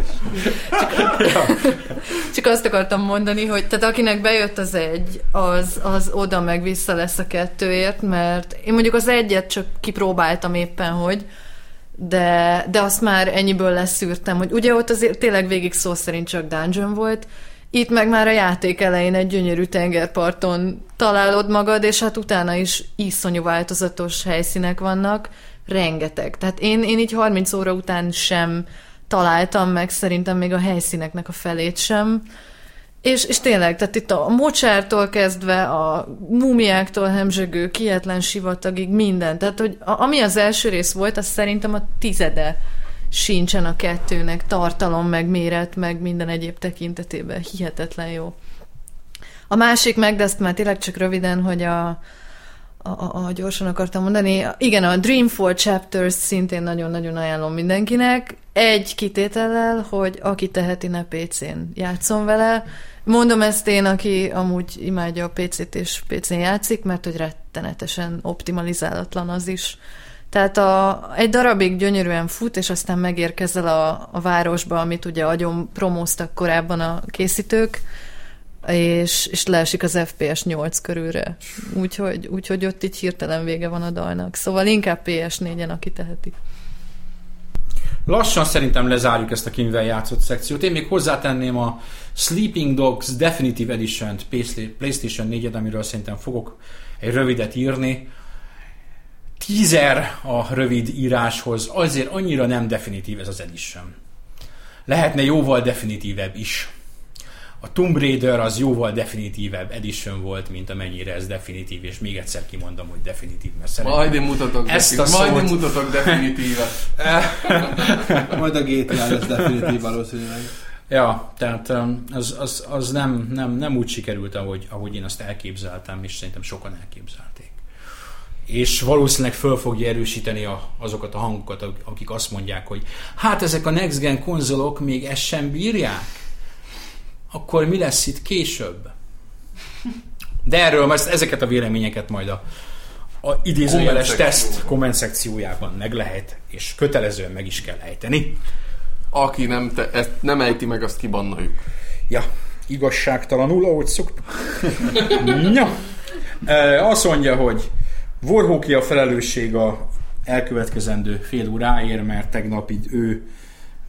csak azt akartam mondani, hogy tehát akinek bejött az egy, az, az oda meg vissza lesz a kettőért, mert én mondjuk az egyet csak kipróbáltam éppen, hogy de, de azt már ennyiből leszűrtem, hogy ugye ott azért tényleg végig szó szerint csak dungeon volt, itt meg már a játék elején egy gyönyörű tengerparton találod magad, és hát utána is iszonyú változatos helyszínek vannak, rengeteg. Tehát én, én így 30 óra után sem találtam meg szerintem még a helyszíneknek a felét sem. És, és tényleg, tehát itt a mocsártól kezdve a mumiáktól hemzsegő, kietlen sivatagig minden. Tehát, hogy a, ami az első rész volt, az szerintem a tizede sincsen a kettőnek, tartalom, meg méret, meg minden egyéb tekintetében. Hihetetlen jó. A másik meg, de ezt már tényleg csak röviden, hogy a, a, a, a gyorsan akartam mondani. Igen, a Dreamfall Chapters szintén nagyon-nagyon ajánlom mindenkinek. Egy kitétellel, hogy aki teheti, ne PC-n játszon vele. Mondom ezt én, aki amúgy imádja a PC-t és PC-n játszik, mert hogy rettenetesen optimalizálatlan az is. Tehát a, egy darabig gyönyörűen fut, és aztán megérkezel a, a városba, amit ugye agyon promóztak korábban a készítők, és, és leesik az FPS 8 körülre. Úgyhogy, úgyhogy ott így hirtelen vége van a dalnak. Szóval inkább PS4-en, aki teheti. lassan szerintem lezárjuk ezt a kimivel játszott szekciót. Én még hozzátenném a Sleeping Dogs Definitive Edition-t PlayStation 4-et, amiről szerintem fogok egy rövidet írni. Teaser a rövid íráshoz, azért annyira nem definitív ez az edition. Lehetne jóval definitívebb is. A Tomb Raider az jóval definitívebb edition volt, mint amennyire ez definitív, és még egyszer kimondom, hogy definitív, mert szerintem... Majd én mutatok, Ezt definitív, a majd én szót- mutatok definitívet. Majd a GTA lesz definitív valószínűleg. Ja, tehát um, az, az, az nem, nem, nem úgy sikerült, ahogy, ahogy én azt elképzeltem, és szerintem sokan elképzelték. És valószínűleg föl fogja erősíteni a, azokat a hangokat, akik azt mondják, hogy hát ezek a next gen konzolok még ezt sem bírják, akkor mi lesz itt később? De erről most ezeket a véleményeket majd a, a idézőjeles teszt komment szekciójában meg lehet, és kötelezően meg is kell ejteni. Aki nem, te, ezt nem ejti meg, azt kibannoljuk. Ja, igazságtalanul, ahogy szoktuk. ja. E, azt mondja, hogy Warhawki a felelősség a elkövetkezendő fél óráért, mert tegnap így ő,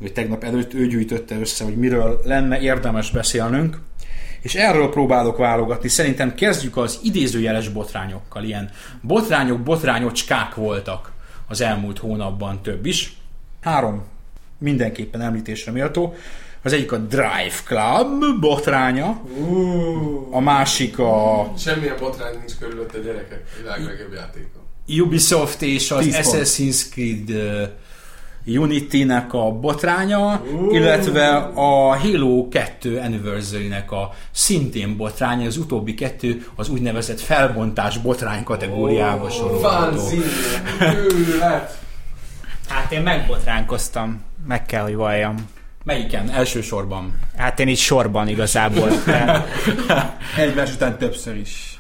vagy tegnap előtt ő gyűjtötte össze, hogy miről lenne érdemes beszélnünk. És erről próbálok válogatni. Szerintem kezdjük az idézőjeles botrányokkal. Ilyen botrányok, botrányocskák voltak az elmúlt hónapban több is. Három mindenképpen említésre méltó. Az egyik a Drive Club botránya, a másik a Semmilyen botrány nincs körülött a gyerekek. Világ legjobb játéka. Ubisoft és az 10 pont. Assassin's Creed uh, Unity-nek a botránya, illetve a Halo 2 Anniversary-nek a szintén botránya, az utóbbi kettő az úgynevezett felbontás botrány kategóriába sorolható. Fanzine, őrület. Hát én megbotránkoztam, meg kell, hogy valljam. Melyiken? Elsősorban. Hát én így sorban igazából. Egymás után többször is.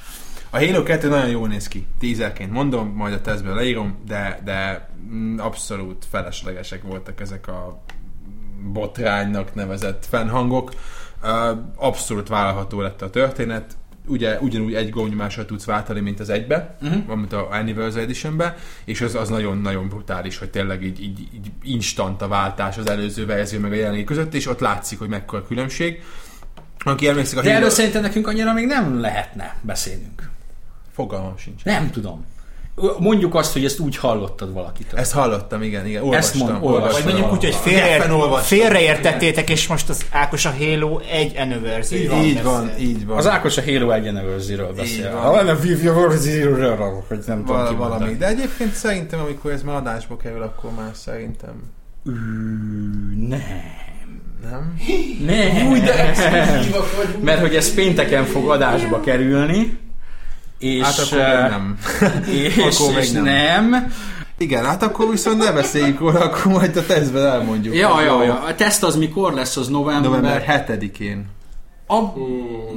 A Halo 2 nagyon jól néz ki. Tízerként mondom, majd a tesztből leírom, de, de mm, abszolút feleslegesek voltak ezek a botránynak nevezett fennhangok. Abszolút vállalható lett a történet. ugye ugyanúgy egy gombnyomással tudsz váltani, mint az egybe, uh-huh. mint a Anniversary Editionbe, és az, az nagyon-nagyon brutális, hogy tényleg így, így, így instant a váltás az előző verzió meg a jelenlegi között, és ott látszik, hogy mekkora különbség. Aki emlékszik a De erről szerintem nekünk annyira még nem lehetne beszélnünk. Fogalmam sincs. Nem tudom. Mondjuk azt, hogy ezt úgy hallottad valakitől. Ezt hallottam, igen, igen. Ezt Olvastam, mond- olvastam. Vagy mondjuk úgy, hogy Geffen félre, olvastam. félreértettétek, és most az Ákos a Halo egy anniversary Így van, így van. Az Ákos a Halo egy Anniversary-ről beszél. van. Ha lenne Vivi Anniversary-ről, hogy nem tudom Val- ki valami. De egyébként szerintem, amikor ez már adásba kerül, akkor már szerintem Nem. nem. Nem. Új, de Mert hogy ez pénteken fog adásba kerülni, és, Hát akkor eh, még nem. és, Akkor még és nem. nem. Igen, hát akkor viszont ne beszéljük róla, akkor majd a tesztben elmondjuk. Ja, ja, ja. A teszt az mikor lesz? Az november... November 7-én. A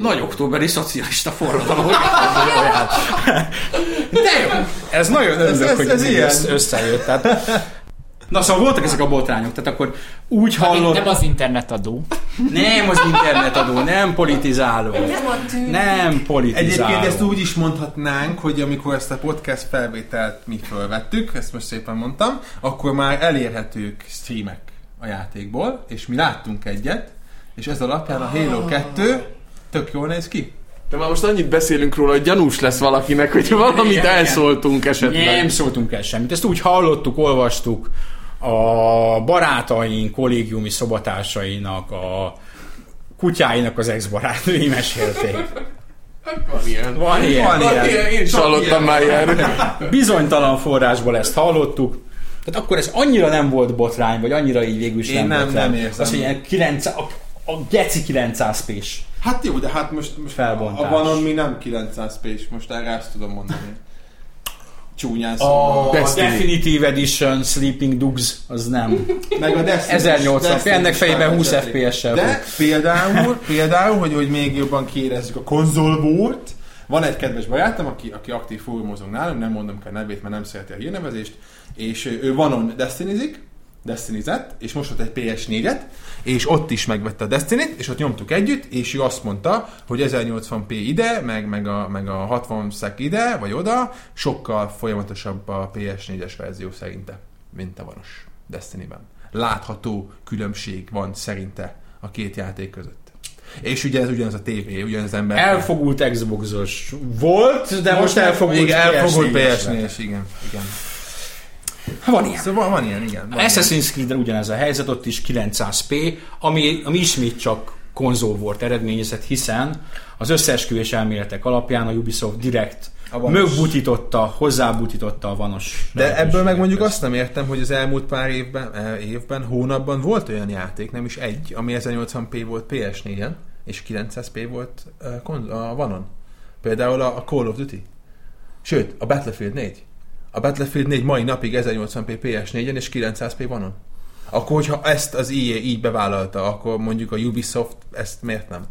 nagy októberi szocialista forradalom. De jó, ez nagyon örülök, ez- hogy ez ez, ilyen. ez összejött. Tehát, Na szóval voltak ezek a botrányok, tehát akkor úgy hallott... Nem az internetadó. Nem az internetadó, nem politizáló. Nem politizáló. Egyébként ezt úgy is mondhatnánk, hogy amikor ezt a podcast felvételt mi fölvettük, ezt most szépen mondtam, akkor már elérhetők streamek a játékból, és mi láttunk egyet, és ez alapján a Halo 2 tök jól néz ki. De már most annyit beszélünk róla, hogy gyanús lesz valakinek, hogy valamit elszóltunk esetleg. Nem szóltunk el semmit. Ezt úgy hallottuk, olvastuk a barátaink, kollégiumi szobatársainak, a kutyáinak az ex-barátnői mesélték. Van ilyen. Van ilyen. Van ilyen. Ilyen, én is hallottam már ilyenről. Bizonytalan forrásból ezt hallottuk. Tehát akkor ez annyira nem volt botrány, vagy annyira így végül is Én nem, nem- volt rá. nem érzem. Azt mondja, 900, a, a geci 900 p Hát jó, de hát most, most Felbontás. a vanon mi nem 900 p most erre ezt tudom mondani. Csúnyán szóval. A Destiny. Definitive Edition Sleeping Dogs az nem. Meg a Destiny 1080, Destiny ennek fejében 20 Destiny. FPS-sel De például, például, hogy, hogy még jobban kiérezzük a konzolbót, van egy kedves barátom, aki, aki aktív fórumozunk nálunk, nem mondom ki a nevét, mert nem szereti a hírnevezést, és ő- ő vanon destinizik, destinizett, és most ott egy PS4-et, és ott is megvette a Destiny-t, és ott nyomtuk együtt, és ő azt mondta, hogy 1080p ide, meg, meg, a, meg a 60 szek ide, vagy oda, sokkal folyamatosabb a PS4-es verzió szerinte, mint a vanos Destiny-ben. Látható különbség van szerinte a két játék között. És ugye ez ugyanaz a tévé, ugyanaz az ember. Elfogult Xboxos volt, de most elfogult igen, elfogult PS4-es PS4-es, igen. igen. Van ilyen. Szóval van ilyen, igen. Van. Assassin's Creed-en ugyanez a helyzet, ott is 900p, ami, ami ismét csak konzol volt eredményezett, hiszen az összeesküvés elméletek alapján a Ubisoft direkt mögbutította, hozzábutította a vanos. De ebből meg mondjuk azt nem értem, hogy az elmúlt pár évben, eh, évben, hónapban volt olyan játék, nem is egy, ami 1080p volt PS4-en, és 900p volt eh, a vanon. Például a Call of Duty. Sőt, a Battlefield 4. A Battlefield 4 mai napig 1080p PS4-en és 900p vanon. Akkor, hogyha ezt az EA így bevállalta, akkor mondjuk a Ubisoft ezt miért nem?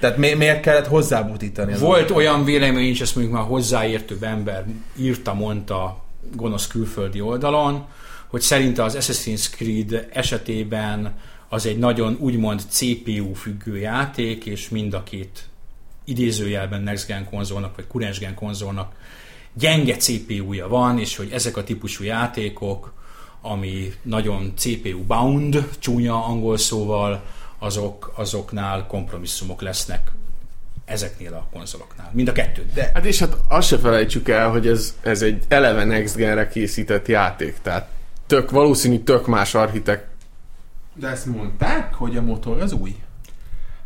Tehát mi, miért kellett hozzábutítani? az Volt olyan vélemény is, ezt mondjuk már hozzáértőbb ember írta, mondta gonosz külföldi oldalon, hogy szerinte az Assassin's Creed esetében az egy nagyon úgymond CPU függő játék, és mind a két idézőjelben Next Gen konzolnak, vagy Current Gen konzolnak gyenge CPU-ja van, és hogy ezek a típusú játékok, ami nagyon CPU bound, csúnya angol szóval, azok, azoknál kompromisszumok lesznek ezeknél a konzoloknál. Mind a kettő. De Hát és hát azt se felejtsük el, hogy ez, ez egy eleve Next Gen-re készített játék, tehát tök, valószínű tök más architekt. De ezt mondták, hogy a motor az új?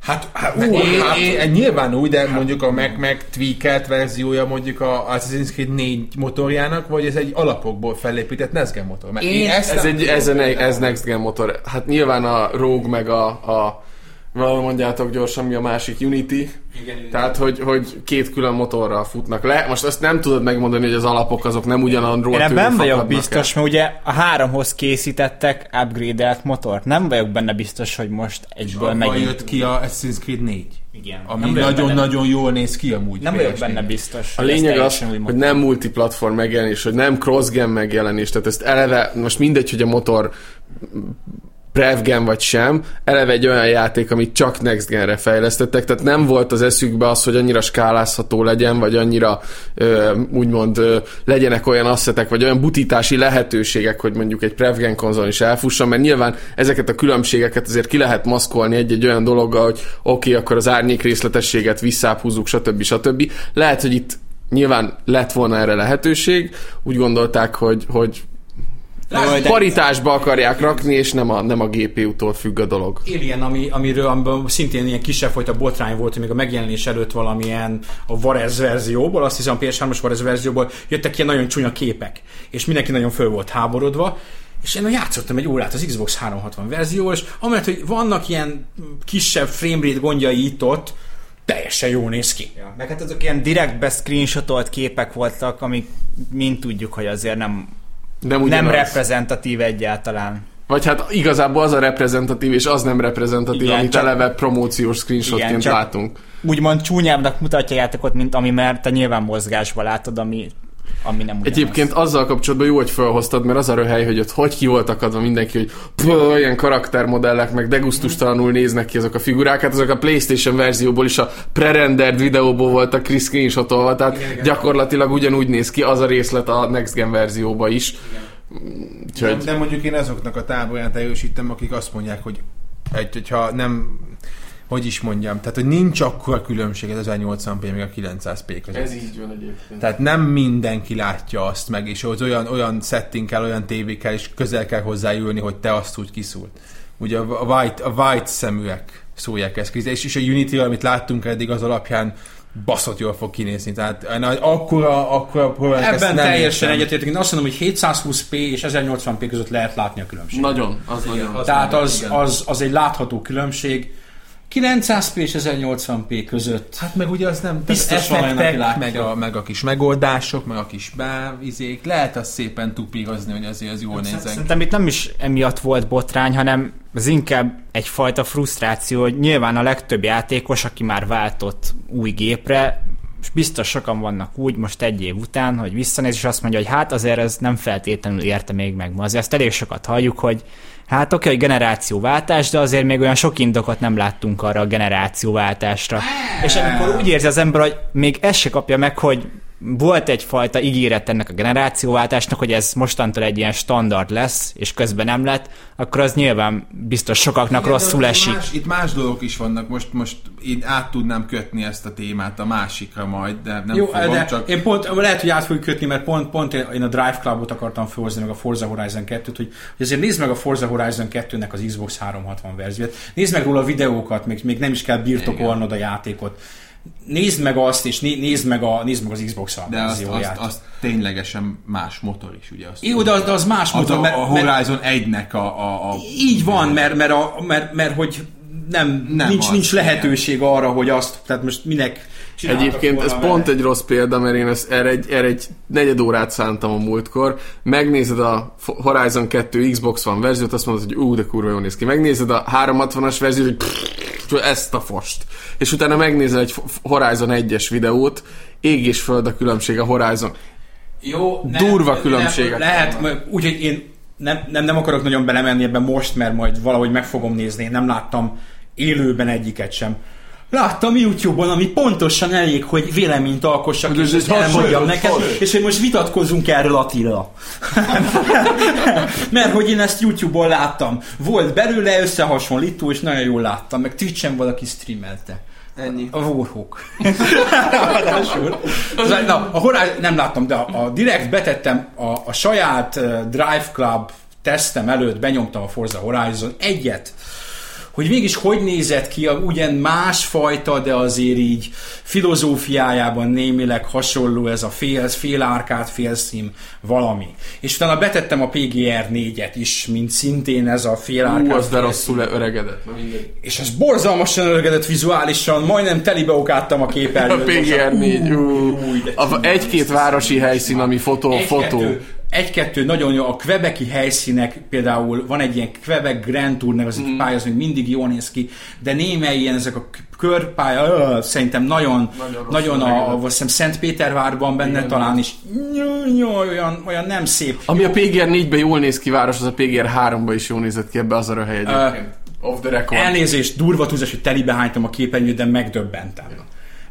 Hát, hát, Ú, én, hát én, én, nyilván új, de mondjuk a meg, meg tweakelt verziója mondjuk a Assassin's Creed 4 motorjának, vagy ez egy alapokból felépített Nesgen motor? Mert Én- ezt Ez, egy, ez, egy, ez Next Gen motor. Hát nyilván a Rogue meg a, a valahogy mondjátok gyorsan, mi a másik Unity. Igen, igen. Tehát, hogy, hogy két külön motorral futnak le. Most azt nem tudod megmondani, hogy az alapok azok nem ugyanarról Én ebben nem vagyok biztos, mert ugye a háromhoz készítettek upgrade-elt motort. Nem vagyok benne biztos, hogy most egyből Abban megint... jött ki a Assassin's Creed 4. Igen. Ami nagyon-nagyon jól néz ki amúgy. Nem vagyok PS4. benne biztos. A lényeg az, hogy nem multiplatform megjelenés, hogy nem cross-gen megjelenés, tehát ezt eleve, most mindegy, hogy a motor Prevgen vagy sem, eleve egy olyan játék, amit csak Next Gen-re fejlesztettek, tehát nem volt az eszükbe az, hogy annyira skálázható legyen, vagy annyira ö, úgymond ö, legyenek olyan asszetek, vagy olyan butítási lehetőségek, hogy mondjuk egy Prevgen konzol is elfusson, mert nyilván ezeket a különbségeket azért ki lehet maszkolni egy-egy olyan dologgal, hogy oké, okay, akkor az árnyék részletességet visszább húzzuk, stb. stb. Lehet, hogy itt nyilván lett volna erre lehetőség, úgy gondolták, hogy, hogy de- paritásba akarják rakni, és nem a, nem a GPU-tól függ a dolog. Alien, ami, amiről amiben szintén ilyen kisebb fajta botrány volt, hogy még a megjelenés előtt valamilyen a Varez verzióból, azt hiszem a PS3-as Varez verzióból jöttek ilyen nagyon csúnya képek, és mindenki nagyon föl volt háborodva, és én játszottam egy órát az Xbox 360 verzióval, és amellett, hogy vannak ilyen kisebb framerate gondjai itt-ott, teljesen jó néz ki. Ja, meg hát azok ilyen direktbe screenshotolt képek voltak, amik mind tudjuk, hogy azért nem, Nem, nem ugyanaz. reprezentatív egyáltalán. Vagy hát igazából az a reprezentatív, és az nem reprezentatív, Igen, amit csak- eleve promóciós screenshotként Igen, látunk. Úgymond csúnyábbnak mutatja a játékot, mint ami mert te nyilván mozgásba látod, ami, ami nem ugyanaz. Egyébként azzal kapcsolatban jó, hogy felhoztad, mert az a röhely, hogy ott hogy ki volt akadva mindenki, hogy pff, ilyen karaktermodellek, meg degusztustalanul néznek ki azok a figurák, hát azok a Playstation verzióból is a pre-rendered videóból voltak screenshotolva, tehát igen, igen. gyakorlatilag ugyanúgy néz ki az a részlet a Next Gen verzióba is. De, Úgyhogy de mondjuk én azoknak a táborát erősítem, akik azt mondják, hogy egy, hogyha nem hogy is mondjam, tehát hogy nincs akkora különbség az 1080p meg a 900p között. így van egyébként. Tehát nem mindenki látja azt meg, és az olyan, olyan setting kell, olyan tévékkel, és közel kell hozzájülni, hogy te azt úgy kiszúrt. Ugye a white, a white szeműek szólják ezt, és, és a Unity, amit láttunk eddig, az alapján baszott jól fog kinézni. Tehát akkora, akkora problémák, ezt Ebben nem teljesen egyetértek. Én azt mondom, hogy 720p és 1080p között lehet látni a különbséget. Nagyon, az nagyon. az- Tehát az, igen. az, az egy látható különbség. 900p és 1080p között. Hát meg ugye az nem Biztos az van olyan, aki effektek, meg a, meg a kis megoldások, meg a kis bevizék, lehet azt szépen tupírozni, hogy azért az jól nézzen. Szerintem itt nem is emiatt volt botrány, hanem ez inkább egyfajta frusztráció, hogy nyilván a legtöbb játékos, aki már váltott új gépre, és biztos sokan vannak úgy most egy év után, hogy visszanéz, és azt mondja, hogy hát azért ez nem feltétlenül érte még meg ma. Azért ezt elég sokat halljuk, hogy hát oké, hogy generációváltás, de azért még olyan sok indokot nem láttunk arra a generációváltásra. És amikor úgy érzi az ember, hogy még ezt se kapja meg, hogy volt egyfajta ígéret ennek a generációváltásnak, hogy ez mostantól egy ilyen standard lesz, és közben nem lett, akkor az nyilván biztos sokaknak Igen, rosszul esik. Más, itt más dolgok is vannak, most, most én át tudnám kötni ezt a témát a másikra majd, de nem Jó, fogom, de csak... én pont, lehet, hogy át fogjuk kötni, mert pont, pont én a Drive Clubot akartam felhozni, meg a Forza Horizon 2-t, hogy, hogy azért nézd meg a Forza Horizon 2-nek az Xbox 360 verziót, nézd meg róla a videókat, még, még nem is kell birtokolnod a játékot. Nézd meg azt, és né, nézd meg, a, nézd meg az Xbox De azt, azt, verzióját. azt ténylegesen más motor is, ugye? Azt Jó, de az, de az más az motor, a, mert, a Horizon 1-nek a, a, a... így van, mert, mert, a, mert, mert hogy nem, Nem nem nincs, az, nincs lehetőség arra, hogy azt, tehát most minek Egyébként ez volna pont vele. egy rossz példa, mert én ezt, erre, egy, erre egy negyed órát szántam a múltkor. Megnézed a Horizon 2 Xbox One verziót, azt mondod, hogy ú, de kurva jól néz ki. Megnézed a 360-as verziót, hogy pff, ezt a fost. És utána megnézel egy Horizon 1-es videót, ég és föld a különbség a Horizon. Jó, Durva különbségek Lehet, úgyhogy én nem, nem, nem akarok nagyon belemenni ebben most, mert majd valahogy meg fogom nézni. Én nem láttam élőben egyiket sem. Láttam YouTube-on, ami pontosan elég, hogy véleményt alkossak, Hogy és ez ezt elmondjam hasonló neked, és hogy most vitatkozzunk erről Attila. Mert hogy én ezt YouTube-on láttam. Volt belőle összehasonlító, és nagyon jól láttam, meg Twitch-en valaki streamelte. Ennyi. A Warhawk. Ráadásul. Na, a Horizon, nem láttam, de a, a direkt betettem a, a saját uh, Drive Club tesztem előtt, benyomtam a Forza Horizon egyet, hogy mégis hogy nézett ki, a, ugyan másfajta, de azért így filozófiájában némileg hasonló ez a fél, fél árkát, fél szím valami. És utána betettem a PGR 4-et is, mint szintén ez a fél Ú, árkát, az de rosszul öregedett. És ez borzalmasan öregedett vizuálisan, majdnem telibe okáttam a A képernyőt. PGR 4, ú. A egy-két városi helyszín, ami fotó, egy, fotó. Kettő, egy-kettő nagyon jó, a Quebeci helyszínek, például van egy ilyen Quebec Grand Tour nevezetű mm. pálya, az még mindig jól néz ki, de némely ilyen ezek a körpálya, ö, szerintem nagyon, Nagyon nagyon, a, a, azt hiszem Szentpétervárban benne Igen, talán is, nyúj, olyan, olyan nem szép. Ami a PGR 4-ben jól néz ki város, az a PGR 3-ban is jól nézett ki ebbe az a hely egyébként. Off the record. Elnézést, durva túlzás, hogy telibe hánytam a képernyőt, de megdöbbentem.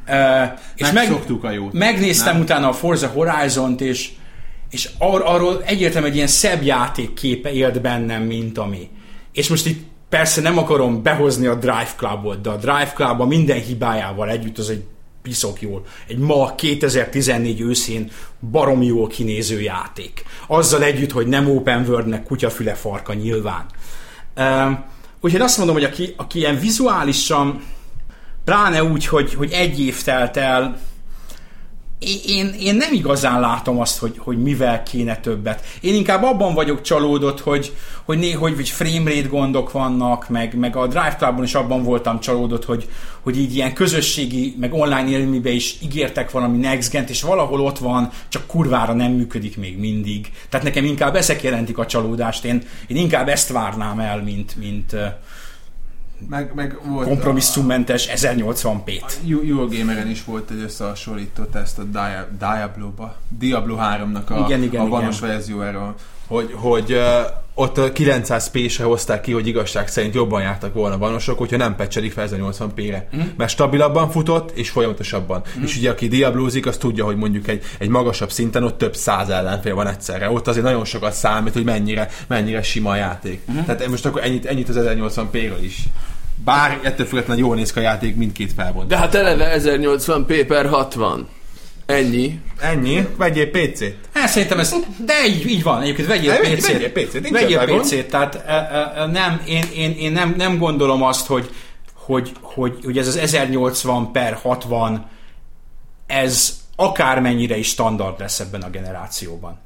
Uh, és meg, Megszoktuk a jót. megnéztem Nem? utána a Forza Horizon-t, és, és ar- arról egyértelműen egy ilyen szebb játékképe élt bennem, mint ami. És most itt persze nem akarom behozni a Drive Clubot, de a Drive Club a minden hibájával együtt az egy piszok jól. Egy ma 2014 őszén baromi jól kinéző játék. Azzal együtt, hogy nem open worldnek kutyafüle farka nyilván. Um, úgyhogy azt mondom, hogy aki, aki ilyen vizuálisan, pláne úgy, hogy, hogy egy év telt el, én- én, nem igazán látom azt, hogy, hogy mivel kéne többet. Én inkább abban vagyok csalódott, hogy, hogy néhogy hogy framerate gondok vannak, meg, meg a Drive Clubban is abban voltam csalódott, hogy, hogy így ilyen közösségi, meg online élményben is ígértek valami next gen és valahol ott van, csak kurvára nem működik még mindig. Tehát nekem inkább ezek jelentik a csalódást. Én, én inkább ezt várnám el, mint, mint Meg, meg volt kompromisszummentes 1080p-t. Euro- Eurogameren is volt egy összehasonlító teszt a Dia- Diablo-ba, Diablo 3-nak a, Igen, igen, a vanos igen. verziójáról, hogy, hogy uh, ott a 900p-se hozták ki, hogy igazság szerint jobban jártak volna vanosok, hogyha nem pecselik fel 1080p-re. Mhm. Mm. Mert stabilabban futott, és folyamatosabban. Mm. És ugye aki diablózik, az tudja, hogy mondjuk egy, egy magasabb szinten ott több száz ellenfél van egyszerre. Ott azért nagyon sokat számít, hogy mennyire, mennyire sima a játék. Mm. Tehát most akkor ennyit, ennyit az 1080p-ről is. Bár ettől függetlenül jól néz ki a játék mindkét felbontás. De hát eleve 1080p per 60. Ennyi. Ennyi? Vegyél PC-t. Hát szerintem ez, de így, így van, egyébként vegyél vegy- PC-t. vegyél PC-t, nincs Vegyél PC-t, tehát e, e, nem, én, én, én nem, nem gondolom azt, hogy, hogy, hogy, hogy ez az 1080 per 60 ez akármennyire is standard lesz ebben a generációban.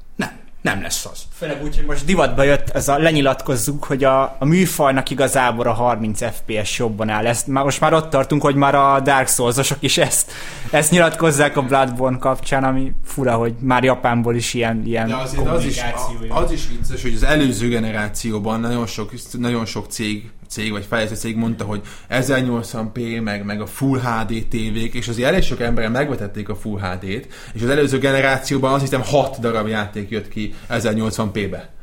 Nem, lesz az. Főleg úgy, hogy most divatba jött ez a lenyilatkozzuk, hogy a, a műfajnak igazából a 30 FPS jobban áll. Ezt, már, most már ott tartunk, hogy már a Dark Souls-osok is ezt, ezt nyilatkozzák a Bloodborne kapcsán, ami fura, hogy már Japánból is ilyen, ilyen De azért az is, az is vicces, hogy az előző generációban nagyon sok, nagyon sok cég, cég vagy fejlesztő cég mondta, hogy 1080p, meg, meg a Full HD tévék, és azért elég sok emberen megvetették a Full HD-t, és az előző generációban azt hiszem 6 darab játék jött ki 1080p-be.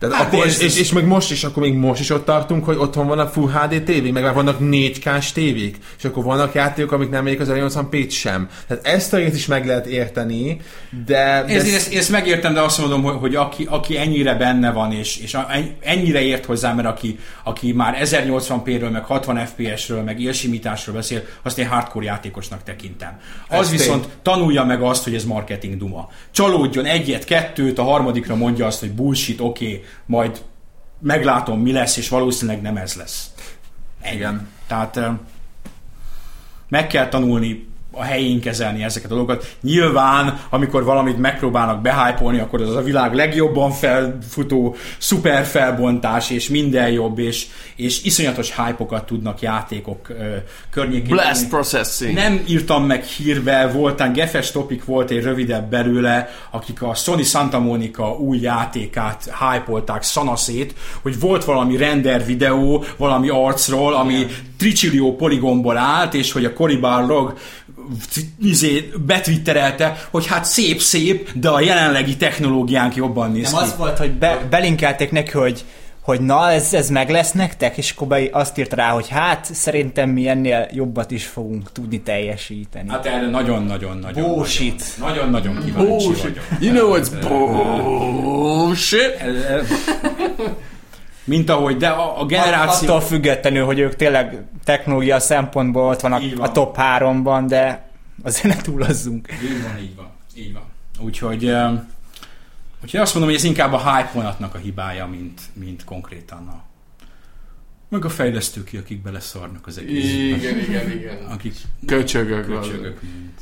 Tehát Hát akkor, ez- és, és, és, még most is, akkor még most is ott tartunk, hogy otthon van a Full HD tévék, meg már vannak 4K-s tévék, és akkor vannak játékok, amik nem érik az 1080p-t sem. Tehát ezt a részt is meg lehet érteni, de... de Én, én, ezt, én ezt megértem, de azt mondom, hogy, hogy aki, aki ennyire benne van, és, és ennyire ért hozzá, mert aki, aki már 1080p-ről, meg 60 FPS-ről, meg élsimításról beszél, azt én hardcore játékosnak tekintem. Az Ez viszont tanulja meg azt, hogy ez marketing duma. Csalódjon egyet, kettőt, a harmadikra mondja azt, hogy bullshit, oké, okay, majd meglátom, mi lesz, és valószínűleg nem ez lesz. Ennyi. Igen. Tehát meg kell tanulni a helyén kezelni ezeket a dolgokat. Nyilván, amikor valamit megpróbálnak behypolni, akkor az a világ legjobban felfutó szuper felbontás, és minden jobb, és, és iszonyatos hype tudnak játékok ö, környékén. Blast processing. Nem írtam meg hírbe, voltán gefes topik volt egy rövidebb belőle, akik a Sony Santa Monica új játékát hypolták szanaszét, hogy volt valami render videó, valami arcról, ami tricillió poligomból állt, és hogy a Cory Barlog izé, betwitterelte, hogy hát szép-szép, de a jelenlegi technológiánk jobban néz Nem ki. az volt, hogy be, belinkelték neki, hogy hogy na, ez, ez meg lesz nektek, és akkor be azt írt rá, hogy hát szerintem mi ennél jobbat is fogunk tudni teljesíteni. Hát erre nagyon-nagyon-nagyon Bullshit. Nagyon-nagyon kíváncsi Bullshit. vagyok. You know it's bullshit. Mint ahogy, de a, a generáció... Attól függetlenül, hogy ők tényleg technológia szempontból ott vannak van. a top 3-ban, de azért ne túlozzunk. Így van, így van. Így van. Úgyhogy, úgyhogy azt mondom, hogy ez inkább a hype vonatnak a hibája, mint, mint konkrétan a meg a fejlesztők, akik beleszarnak az egész. Igen, igen, igen. Akik Köcsögök. köcsögök, mint.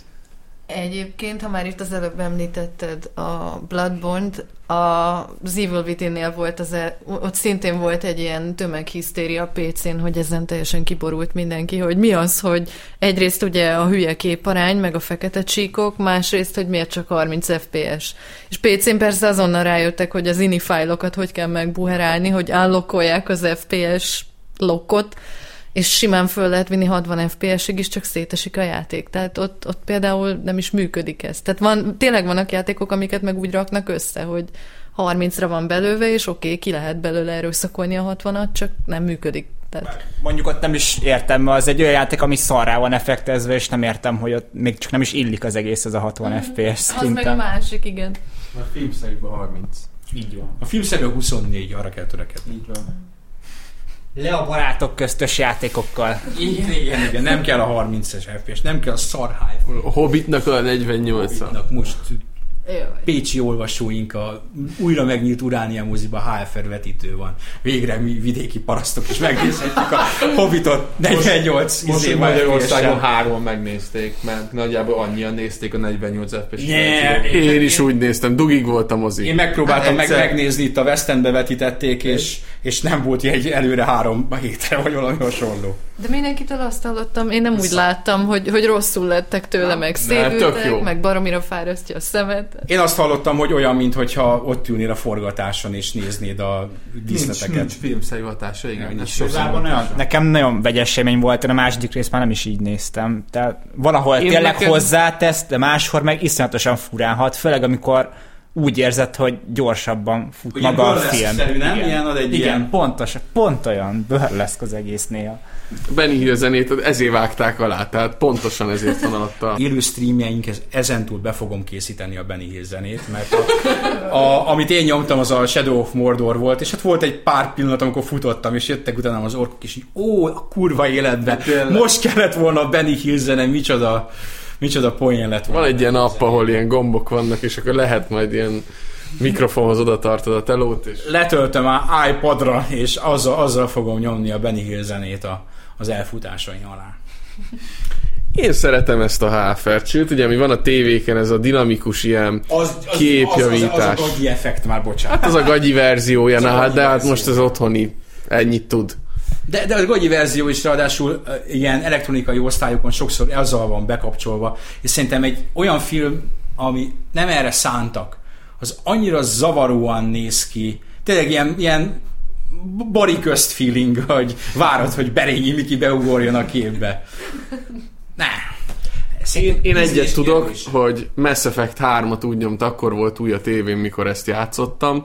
Egyébként, ha már itt az előbb említetted a Bloodborne-t, az Evil Within-nél volt az, e- ott szintén volt egy ilyen tömeghisztéria PC-n, hogy ezen teljesen kiborult mindenki, hogy mi az, hogy egyrészt ugye a hülye képarány, meg a fekete csíkok, másrészt, hogy miért csak 30 FPS. És PC-n persze azonnal rájöttek, hogy az ini fájlokat hogy kell megbuherálni, hogy állokkolják az FPS lokkot, és simán föl lehet vinni 60 FPS-ig is, csak szétesik a játék. Tehát ott, ott például nem is működik ez. Tehát van, tényleg vannak játékok, amiket meg úgy raknak össze, hogy 30-ra van belőve, és oké, okay, ki lehet belőle erőszakolni a 60-at, csak nem működik. Tehát... Mondjuk ott nem is értem, mert az egy olyan játék, ami szarrá van effektezve, és nem értem, hogy ott még csak nem is illik az egész az a 60 mm, FPS szinten. Az meg a másik, igen. A filmszerűben 30. Így van. A filmszerűben 24, arra kell törekedni. Így van. Le a barátok köztös játékokkal. Igen, igen, igen. Nem kell a 30-es FPS, nem kell a szar Hobbitnak a 48 a most pécsi olvasóink a újra megnyílt Uránia moziba HFR vetítő van. Végre mi vidéki parasztok is megnézhetjük a Hobbitot 48 Most, most Magyarországon három megnézték, mert nagyjából annyian nézték a 48 FPS. Yeah, én is úgy néztem, dugig volt a mozi. Én megpróbáltam hát meg, megnézni, itt a West Endbe vetítették, és, és nem volt egy előre három hétre, vagy valami hasonló. De mindenkitől azt hallottam, én nem úgy láttam, hogy, hogy rosszul lettek tőle, meg szédültek, meg baromira fárasztja a szemet. Én azt hallottam, hogy olyan, mintha ott ülnél a forgatáson és néznéd a díszleteket. Nincs, nincs filmszerű hatása, igen. Nincs olyan, nekem nagyon vegyes élmény volt, én a második részt már nem is így néztem. Tehát valahol én tényleg nekem... hozzátesz, de máshol meg iszonyatosan furán hat, főleg amikor úgy érzed, hogy gyorsabban fut Ugye maga a film. nem? Igen, ilyen, ad egy Igen ilyen... pontos, pont olyan burleszk az egész néha. Benny Hill zenét ezért vágták alá, tehát pontosan ezért van alatt a... Élő streamjeink, ezentúl be fogom készíteni a Benny Hill zenét, mert a, a, amit én nyomtam, az a Shadow of Mordor volt, és hát volt egy pár pillanat, amikor futottam, és jöttek utána az orkok, és így, ó, a kurva életben, most kellett volna a Benny Hill zene, micsoda micsoda poén lett volna. Van egy ilyen app, ahol ilyen gombok vannak, és akkor lehet majd ilyen mikrofonhoz oda tartod a telót. És... Letöltöm a iPodra, és azzal, azzal fogom nyomni a Benny Hill zenét a, az elfutásaim alá. Én szeretem ezt a HFR-t, sőt, ugye mi van a tévéken ez a dinamikus ilyen az, az, képjavítás. Az, az, az, a gagyi effekt már, bocsánat. Hát az a gagyi verziója, na hát, de hát most az otthoni ennyit tud. De, de a gagyi verzió is ráadásul ilyen elektronikai osztályokon sokszor azzal van bekapcsolva, és szerintem egy olyan film, ami nem erre szántak, az annyira zavaróan néz ki, tényleg ilyen, ilyen bari közt feeling, hogy várod, hogy Berényi Miki beugorjon a képbe. Ne. Én, én egyet tudok, is. hogy Mass Effect 3-at úgy nyomt, akkor volt új a tévén, mikor ezt játszottam,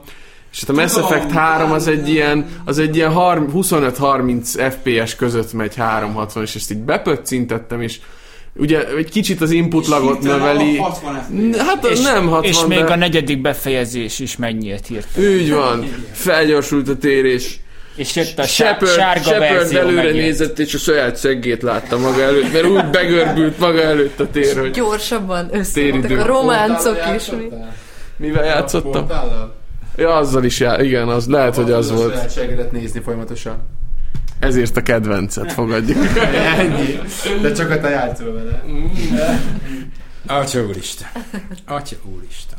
és hát a Mass Effect 3 az egy ilyen, az egy ilyen 25-30 FPS között megy 360, és ezt így bepöccintettem, és ugye egy kicsit az input lagot növeli. Hát és, nem 60, És még de... a negyedik befejezés is megnyílt hirtelen. Úgy van. Felgyorsult a térés. És jött a Shepard, sárga Shepard előre megnyílt. nézett, és a saját szeggét látta maga előtt, mert úgy begörbült maga előtt a tér, hogy... Gyorsabban összejöttek a románcok is. Mivel játszottam? Ja, azzal is já, igen, az lehet, hogy az volt. Lehetségedet nézni folyamatosan. Ezért a kedvencet fogadjuk. Ennyi. De csak a te játszol vele. Atya úristen. Atya úristen.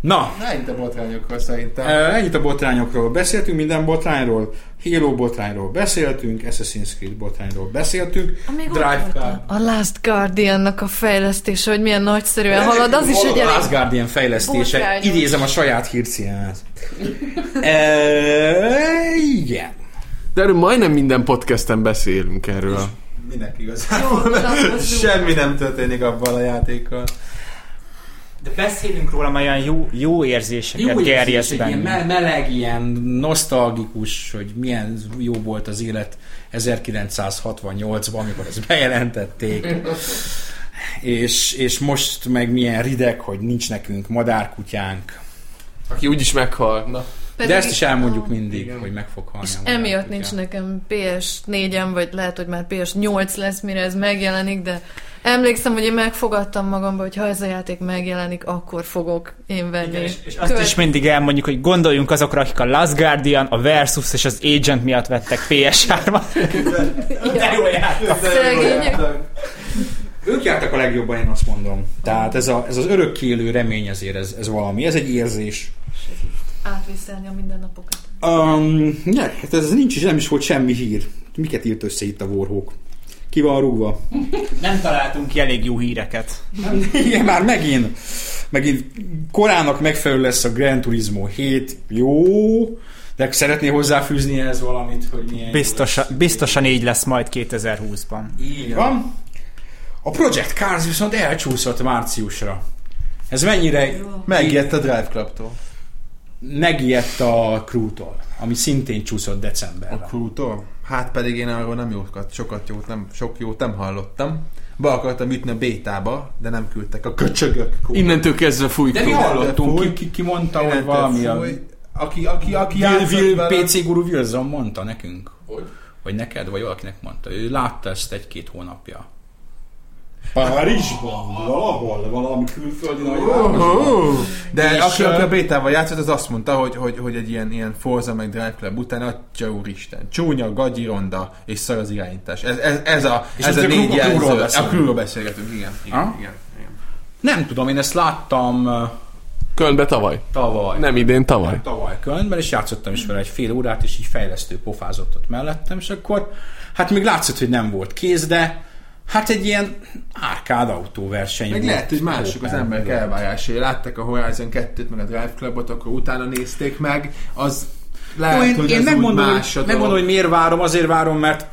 Na. Ennyit a botrányokról szerintem. Ennyit a botrányokról. Beszéltünk minden botrányról. Halo botrányról beszéltünk, Assassin's Creed botrányról beszéltünk. Drive Car. A Last Guardian-nak a fejlesztése, hogy milyen nagyszerűen halad, az is egy A Last Guardian fejlesztése. Botrányos. Idézem a saját hírciát. e, igen. De erről majdnem minden podcasten beszélünk erről. Mindenki igazából. Semmi nem történik abban a játékkal. De beszélünk róla, mert olyan jó, jó érzéseket jó gerjeszt benne. Ilyen meleg, ilyen nosztalgikus, hogy milyen jó volt az élet 1968-ban, amikor ezt bejelentették. és, és most meg milyen rideg, hogy nincs nekünk madárkutyánk. Aki úgyis meghal. Na. Pedig, De ezt is elmondjuk mindig, igen. hogy meg fog halni. És emiatt nincs nekem PS4-em, vagy lehet, hogy már PS8 lesz, mire ez megjelenik, de emlékszem, hogy én megfogadtam magamba, hogy ha ez a játék megjelenik, akkor fogok én venni. Igen, és, és azt Követ... is mindig elmondjuk, hogy gondoljunk azokra, akik a Last Guardian, a Versus és az Agent miatt vettek PS3-at. De jó játék. Ők jártak a legjobban, én azt mondom. Tehát ez, a, ez az örökkélő remény ezért, ez, ez valami, ez egy érzés. Átvészelni a mindennapokat. Um, ne, hát ez nincs is, nem is volt semmi hír. Miket írt össze itt a Warhawk? Ki van rúgva? Nem találtunk ki elég jó híreket. Igen, már megint. Megint korának megfelelő lesz a Gran Turismo 7. Jó. De szeretné hozzáfűzni ez valamit, hogy milyen Biztosan, jó lesz? biztosan így lesz majd 2020-ban. Így van. A Project Cars viszont elcsúszott márciusra. Ez mennyire Megijedt a Drive Club-tól. Megijedt a Crew-tól, ami szintén csúszott A decemberre. Crew-tól? Hát pedig én arról nem jókat, sokat jót nem, sok jót nem hallottam. Be akartam ütni a bétába, de nem küldtek a köcsögök. Innentől kezdve De fújt. mi hallottunk, fúj. ki, ki, ki mondta, hogy valami a... fúj. Aki, aki, aki Will, Will, vele- PC Guru Wilson mondta nekünk. Hogy? Vagy neked, vagy valakinek mondta. Ő látta ezt egy-két hónapja. Párizsban, valahol, valami külföldi nagyvárosban. De És, aki, aki a bétával játszott, az azt mondta, hogy, hogy, hogy egy ilyen, ilyen Forza meg Drive Club után, atya úristen, csúnya, gagyi, ronda és szar az irányítás. Ez, ez, ez a, És ez a a négy jelző. A crewról beszélgetünk, igen. Igen, igen, igen. Nem tudom, én ezt láttam Kölnbe tavaly. tavaly. Nem idén, tavaly. Tavaly Kölnben, és játszottam is vele egy fél órát, és így fejlesztő pofázott ott mellettem, és akkor hát még látszott, hogy nem volt kéz, de hát egy ilyen árkád autóverseny Meg lehet, hogy mások az emberek elvárásai. Látták a Horizon 2-t, meg a Drive Clubot, akkor utána nézték meg, az lehet, Jó, én, hogy én ez megmondom, úgy hogy, más a megmondom, hogy miért várom, azért várom, mert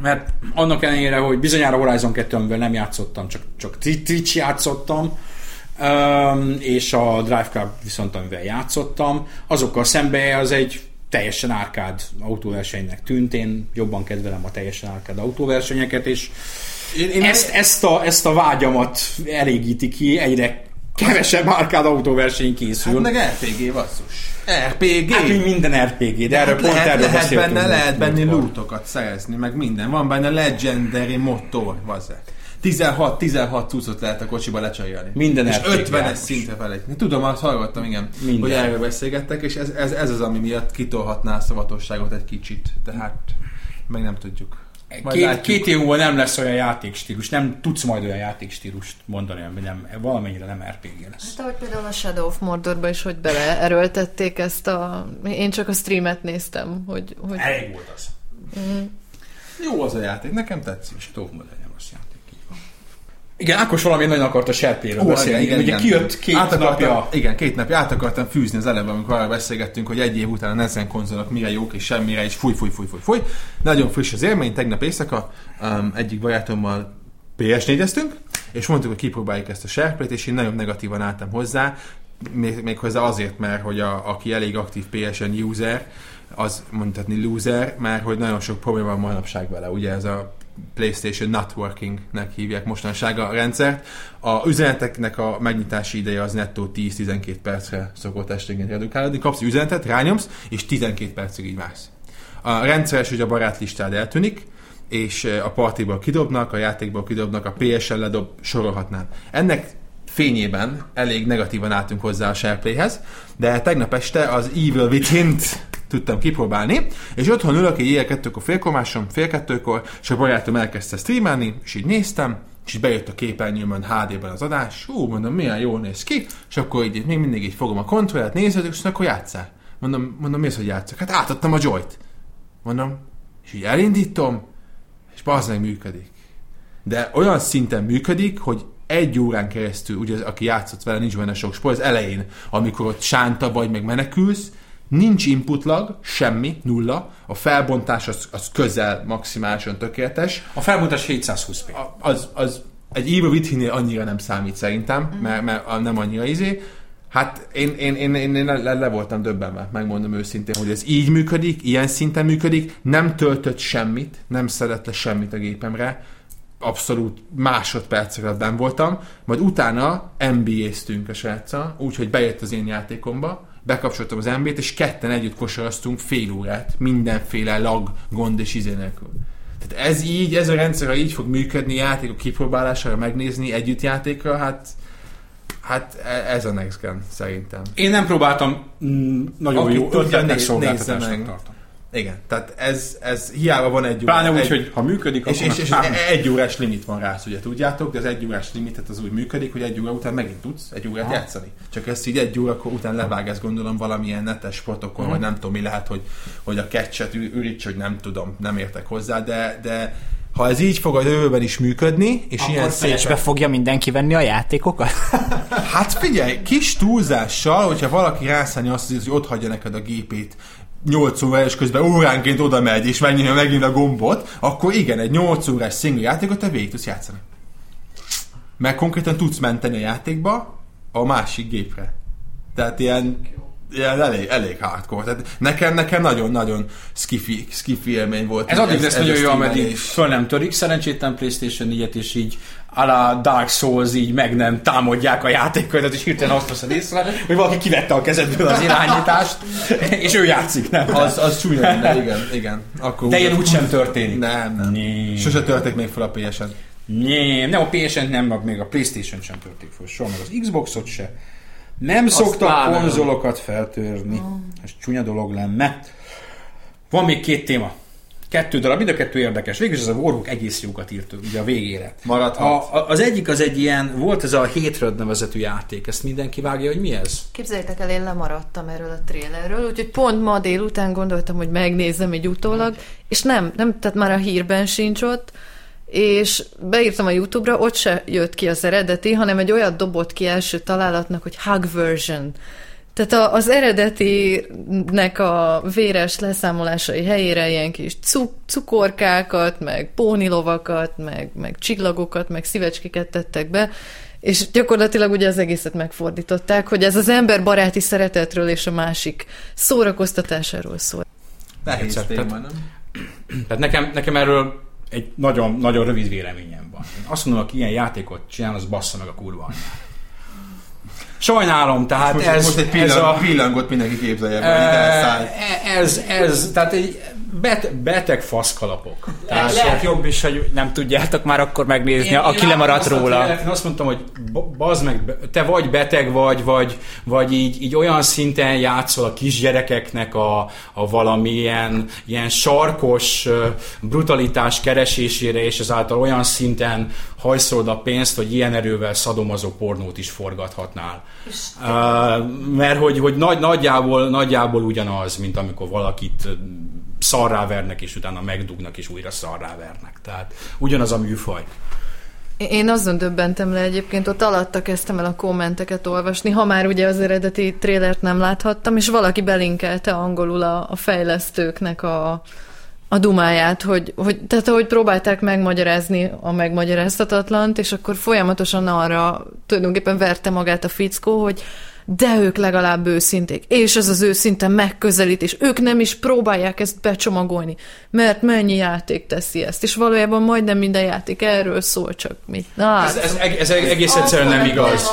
mert annak ellenére, hogy bizonyára Horizon 2 amivel nem játszottam, csak, csak Twitch játszottam, és a Drive Club viszont amivel játszottam, azokkal szembe az egy teljesen árkád autóversenynek tűnt, én jobban kedvelem a teljesen árkád autóversenyeket, és Én, én ezt, ezt, a, ezt a vágyamat elégíti ki, egyre kevesebb árkád autóverseny készül. Hát meg RPG basszus. RPG. Hát, mint minden RPG, de erről Hát pont lehet, erről lehet benne, lehet benne lootokat szerezni, meg minden. Van benne legendary motor, vazzák. 16, 16 cuccot lehet a kocsiba lecserélni. Minden És RPG 50-es játék. szintre felejteni. Tudom, azt hallottam, igen, Minden. hogy erről beszélgettek, és ez, ez, ez az, ami miatt kitolhatná a szavatosságot egy kicsit. Tehát meg nem tudjuk. Majd Két, látjuk. két év múlva nem lesz olyan játékstílus, nem tudsz majd olyan játékstílust mondani, ami nem, valamennyire nem RPG lesz. Hát ahogy például a Shadow of Mordorba is, hogy beleerőltették ezt a... Én csak a streamet néztem, hogy... hogy... Elég volt az. Jó az a játék, nekem tetszik. És Tókban legyen rossz játék. Igen, Ákos valami nagyon akart a serpéről Ó, beszélni. igen, Ugye igen. kijött két Át akartam- napja. Igen, két napja át akartam fűzni az eleve, amikor arra beszélgettünk, hogy egy év után a Nezen konzolok mire jók és semmire, és fúj, fúj, fúj, fúj, fúj. Nagyon friss az élmény, tegnap éjszaka um, egyik barátommal PS4-eztünk, és mondtuk, hogy kipróbáljuk ezt a SharePlay-t, és én nagyon negatívan álltam hozzá, még, méghozzá azért, mert hogy a, aki elég aktív PSN user, az mondhatni loser, mert hogy nagyon sok probléma van manapság vele. Ugye ez a PlayStation Networkingnek hívják mostanság a rendszert. A üzeneteknek a megnyitási ideje az nettó 10-12 percre szokott esténként redukálódni. Kapsz üzenetet, rányomsz, és 12 percig így vársz. A rendszeres, hogy a barátlistád eltűnik, és eh, a partiból kidobnak, a játékból kidobnak, a PSL ledob, sorolhatnám. Ennek fényében elég negatívan álltunk hozzá a SharePlayhez, de tegnap este az Evil within tudtam kipróbálni, és otthon ülök egy éjjel kettőkor félkomásom, fél kettőkor, és a barátom elkezdte streamelni, és így néztem, és így bejött a képernyőmön HD-ben az adás, hú, mondom, milyen jól néz ki, és akkor így még mindig így fogom a kontrollát, nézed, és akkor játszál. Mondom, mondom, mi az, hogy játszok? Hát átadtam a joyt. Mondom, és így elindítom, és bazd meg működik. De olyan szinten működik, hogy egy órán keresztül, ugye aki játszott vele, nincs benne sok sport, az elején, amikor ott sánta vagy, meg menekülsz, nincs input lag, semmi, nulla, a felbontás az, az közel maximálisan tökéletes, A felmutatás 720p. a- az, az egy Evil Within-nél annyira nem számít szerintem, mert, mert a- nem annyira izé. Hát én, én, én, én, én le, le voltam döbbenve, megmondom őszintén, hogy ez így működik, ilyen szinten működik, nem töltött semmit, nem szedett le semmit a gépemre, abszolút másodpercek alatt benn voltam, majd utána NBA-ztünk a sráccal, úgyhogy bejött az én játékomba, bekapcsoltam az NBA-t, és ketten együtt kosaraztunk fél órát, mindenféle lag, gond és izé nélkül. Tehát ez így, ez a rendszer, ha így fog működni játékok kipróbálására, megnézni együtt játékra, hát hát e- ez a next gen, szerintem. Én nem próbáltam, mm, nagyon Aki jó ötletnek szolgáltatásnak tartom. Igen, tehát ez, ez hiába van egy Pláne úgy, egy, hogy ha működik, és, akkor és, és meg- egy órás limit van rá, ugye tudjátok, de az egy órás limitet az úgy működik, hogy egy óra után megint tudsz egy órát játszani. Csak ezt így egy óra után levág, ezt gondolom valamilyen netes protokoll, Mhm. vagy nem tudom mi lehet, hogy, hogy a catchet üríts, hogy nem tudom, nem értek hozzá, de, de ha ez így fog a jövőben is működni, és ilyen Akkor szépen... be fogja mindenki venni a játékokat? Hát figyelj, kis túlzással, hogyha valaki rászállja azt, hogy ott hagyja neked a gépét 8 óra, és közben óránként oda megy, és megnyomja megint a gombot, akkor igen, egy 8 órás single játékot te végig tudsz játszani. Mert konkrétan tudsz menteni a játékba a másik gépre. Tehát ilyen, ilyen elég, elég hardcore. Tehát nekem, nekem nagyon-nagyon skifi, skifi élmény volt. Ez addig lesz nagyon jó, ameddig föl nem törik szerencsétlen Playstation 4-et, és így a la Dark Souls így meg nem támadják a játékodat, és hirtelen azt veszed észre, hogy valaki kivette a kezedből az irányítást, és ő játszik, nem? Az, az csúnya lenne, igen, igen. Akkor De úgy- ilyen úgysem történik. Nem, nem. Sose törték még fel a PS-en. Nem, nem a PS-en nem, még a Playstation sem törték föl, soha meg az Xboxot se. Nem szoktak pláne nem. konzolokat feltörni. Ez csúnya dolog lenne. Van még két téma. Kettő darab, mind a kettő érdekes. Végül is ez a Warhawk egész jókat írt ugye a végére. Maradhat. A, a, az egyik az egy ilyen, volt ez a Hatred nevezetű játék, ezt mindenki vágja, hogy mi ez? Képzeljétek el, én lemaradtam erről a trélerről, úgyhogy pont ma délután gondoltam, hogy megnézem egy utólag, és nem, nem, tehát már a hírben sincs ott, és beírtam a YouTube-ra, ott se jött ki az eredeti, hanem egy olyat dobott ki első találatnak, hogy Hug Version. Tehát a, az eredetinek a véres leszámolásai helyére ilyen kis cuk, cukorkákat, meg pónilovakat, meg, meg csillagokat, meg szívecskéket tettek be, és gyakorlatilag ugye az egészet megfordították, hogy ez az ember baráti szeretetről és a másik szórakoztatásáról szól. Nehéz téma, nem? Tehát nekem, nekem erről egy nagyon, nagyon rövid véleményem van. Én azt mondom, aki ilyen játékot csinál, az bassza meg a kurva anyját. Sajnálom, tehát Most, ez, most egy ez pillang, a... pillangot mindenki képzelje, elszáll. Eh, Ez, ez, tehát egy bet, beteg faszkalapok. Tehát lehet jobb is, hogy nem tudjátok már akkor megnézni, Én- aki én lemaradt róla. Én azt mondtam, hogy ba- bazd meg, te vagy beteg vagy, vagy, vagy így, így olyan szinten játszol a kisgyerekeknek a, a valamilyen ilyen sarkos brutalitás keresésére, és ezáltal olyan szinten hajszolod a pénzt, hogy ilyen erővel szadomazó pornót is forgathatnál. Uh, mert hogy, hogy nagy, nagyjából, nagyjából ugyanaz, mint amikor valakit szarrá vernek, és utána megdugnak, és újra szarrá vernek. Tehát ugyanaz a műfaj. Én azon döbbentem le egyébként, ott alatta kezdtem el a kommenteket olvasni, ha már ugye az eredeti trélert nem láthattam, és valaki belinkelte angolul a, a fejlesztőknek a, a dumáját, hogy, hogy, tehát ahogy próbálták megmagyarázni a megmagyarázhatatlant, és akkor folyamatosan arra tulajdonképpen verte magát a fickó, hogy de ők legalább őszinték, és ez az őszinte megközelítés, ők nem is próbálják ezt becsomagolni, mert mennyi játék teszi ezt, és valójában majdnem minden játék erről szól, csak mit. Na, hát, Ez, ez, ez egész egyszerűen nem igaz.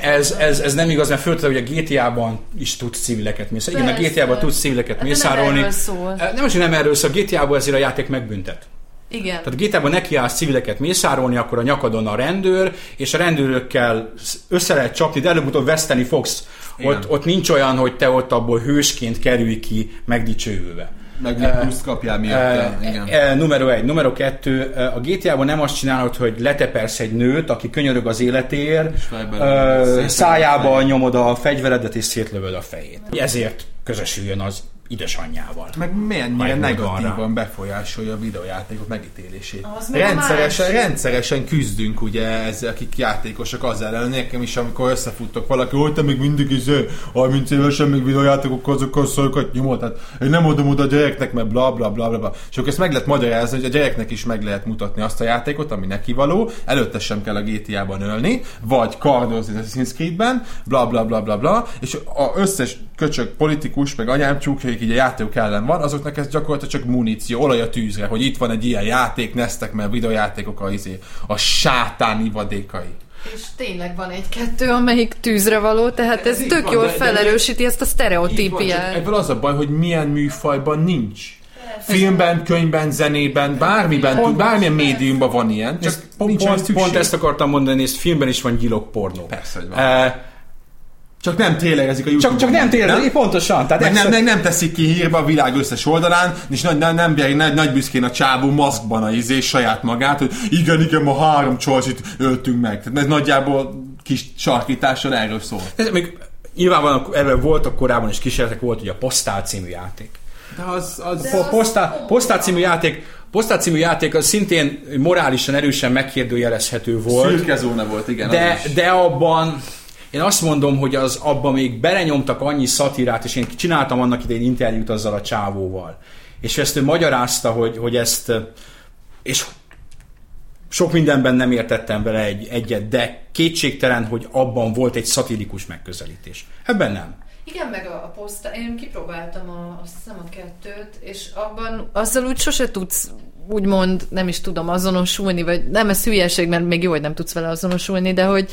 Ez, ez, ez nem igaz, mert föltétlenül, hogy a GTA-ban is tudsz civileket mészárolni. Igen, a. GTA-ban tudsz civileket Hát nem mészárolni. erről szól. Nem most, hogy nem erről szól, a GTA-ban ezért a játék megbüntet. Igen. Tehát a GTA-ban nekiállsz civileket mészárolni, akkor a nyakadon a rendőr, és a rendőrökkel össze lehet csapni, de előbb-utóbb veszteni fogsz. Ott, ott nincs olyan, hogy te ott abból hősként kerülj ki megdicsőülve. Meg még pluszt kapjál miatt. E, igen. e, numero egy. Numero kettő. A GTA-ban nem azt csinálod, hogy letepersz egy nőt, aki könyörög az életéért, e, szájába nyomod a fegyveredet és szétlövöd a fejét. Ezért közösüljön az édesanyjával. Meg mennyire negatívan befolyásolja a videójátékok megítélését. Az Rendszeresen, másik. rendszeresen küzdünk ugye ezzel, akik játékosok az ellen. Nekem is, amikor összefuttok valaki, hogy te még mindig is eh, 30 évesen még videójátékokkal azokkal szorokat nyomod, hát én nem adom oda a gyereknek, mert bla bla bla bla. bla. És akkor ezt meg lehet magyarázni, hogy a gyereknek is meg lehet mutatni azt a játékot, ami neki való, előtte sem kell a GTA-ban ölni, vagy kardozni az Assassin's Creed-ben, bla bla bla bla bla, és a összes köcsög politikus, meg anyám csúkja, akik így a játékok ellen van, azoknak ez gyakorlatilag csak muníció, olaj a tűzre, hogy itt van egy ilyen játék, neztek, mert videójátékok a, izé, a sátán ivadékai. És tényleg van egy-kettő, amelyik tűzre való, tehát ez így tök van, jól de- de- felerősíti ezt a sztereotípiát. ebből az a baj, hogy milyen műfajban nincs. Filmben, könyvben, zenében, bármiben, tud, bármilyen médiumban van ilyen, csak Pont, pont, pont ezt akartam mondani, nézd, filmben is van gyilok pornó. Persze, hogy van. Eh, Csak nem trélerezik a youtube Csak, csak nem tényleg, pontosan. Tehát Meg nem, ezt- nem, nem teszik ki hírba a világ összes oldalán, és nagy, nem, nem bír, nagy, nagy büszkén a csábú maszkban a izé saját magát, hogy igen, igen, ma három csalsit öltünk meg. Tehát ez nagyjából kis sarkítással erről szól. Ez még nyilvánvalóan erről voltak korábban is kísérletek, volt ugye a Postál című játék. De az, az... Po- Postál, Postál című játék, Postál című játék az szintén morálisan erősen megkérdőjelezhető volt. Szürke zóna volt, igen. De, de abban én azt mondom, hogy az abban még belenyomtak annyi szatirát, és én csináltam annak idején interjút azzal a csávóval. És ezt ő magyarázta, hogy, hogy ezt, és sok mindenben nem értettem vele egy, egyet, de kétségtelen, hogy abban volt egy szatirikus megközelítés. Ebben nem. Igen, meg a, a poszta, én kipróbáltam a, azt hiszem a kettőt, és abban azzal úgy sose tudsz úgymond, nem is tudom, azonosulni, vagy nem, ez hülyeség, mert még jó, hogy nem tudsz vele azonosulni, de hogy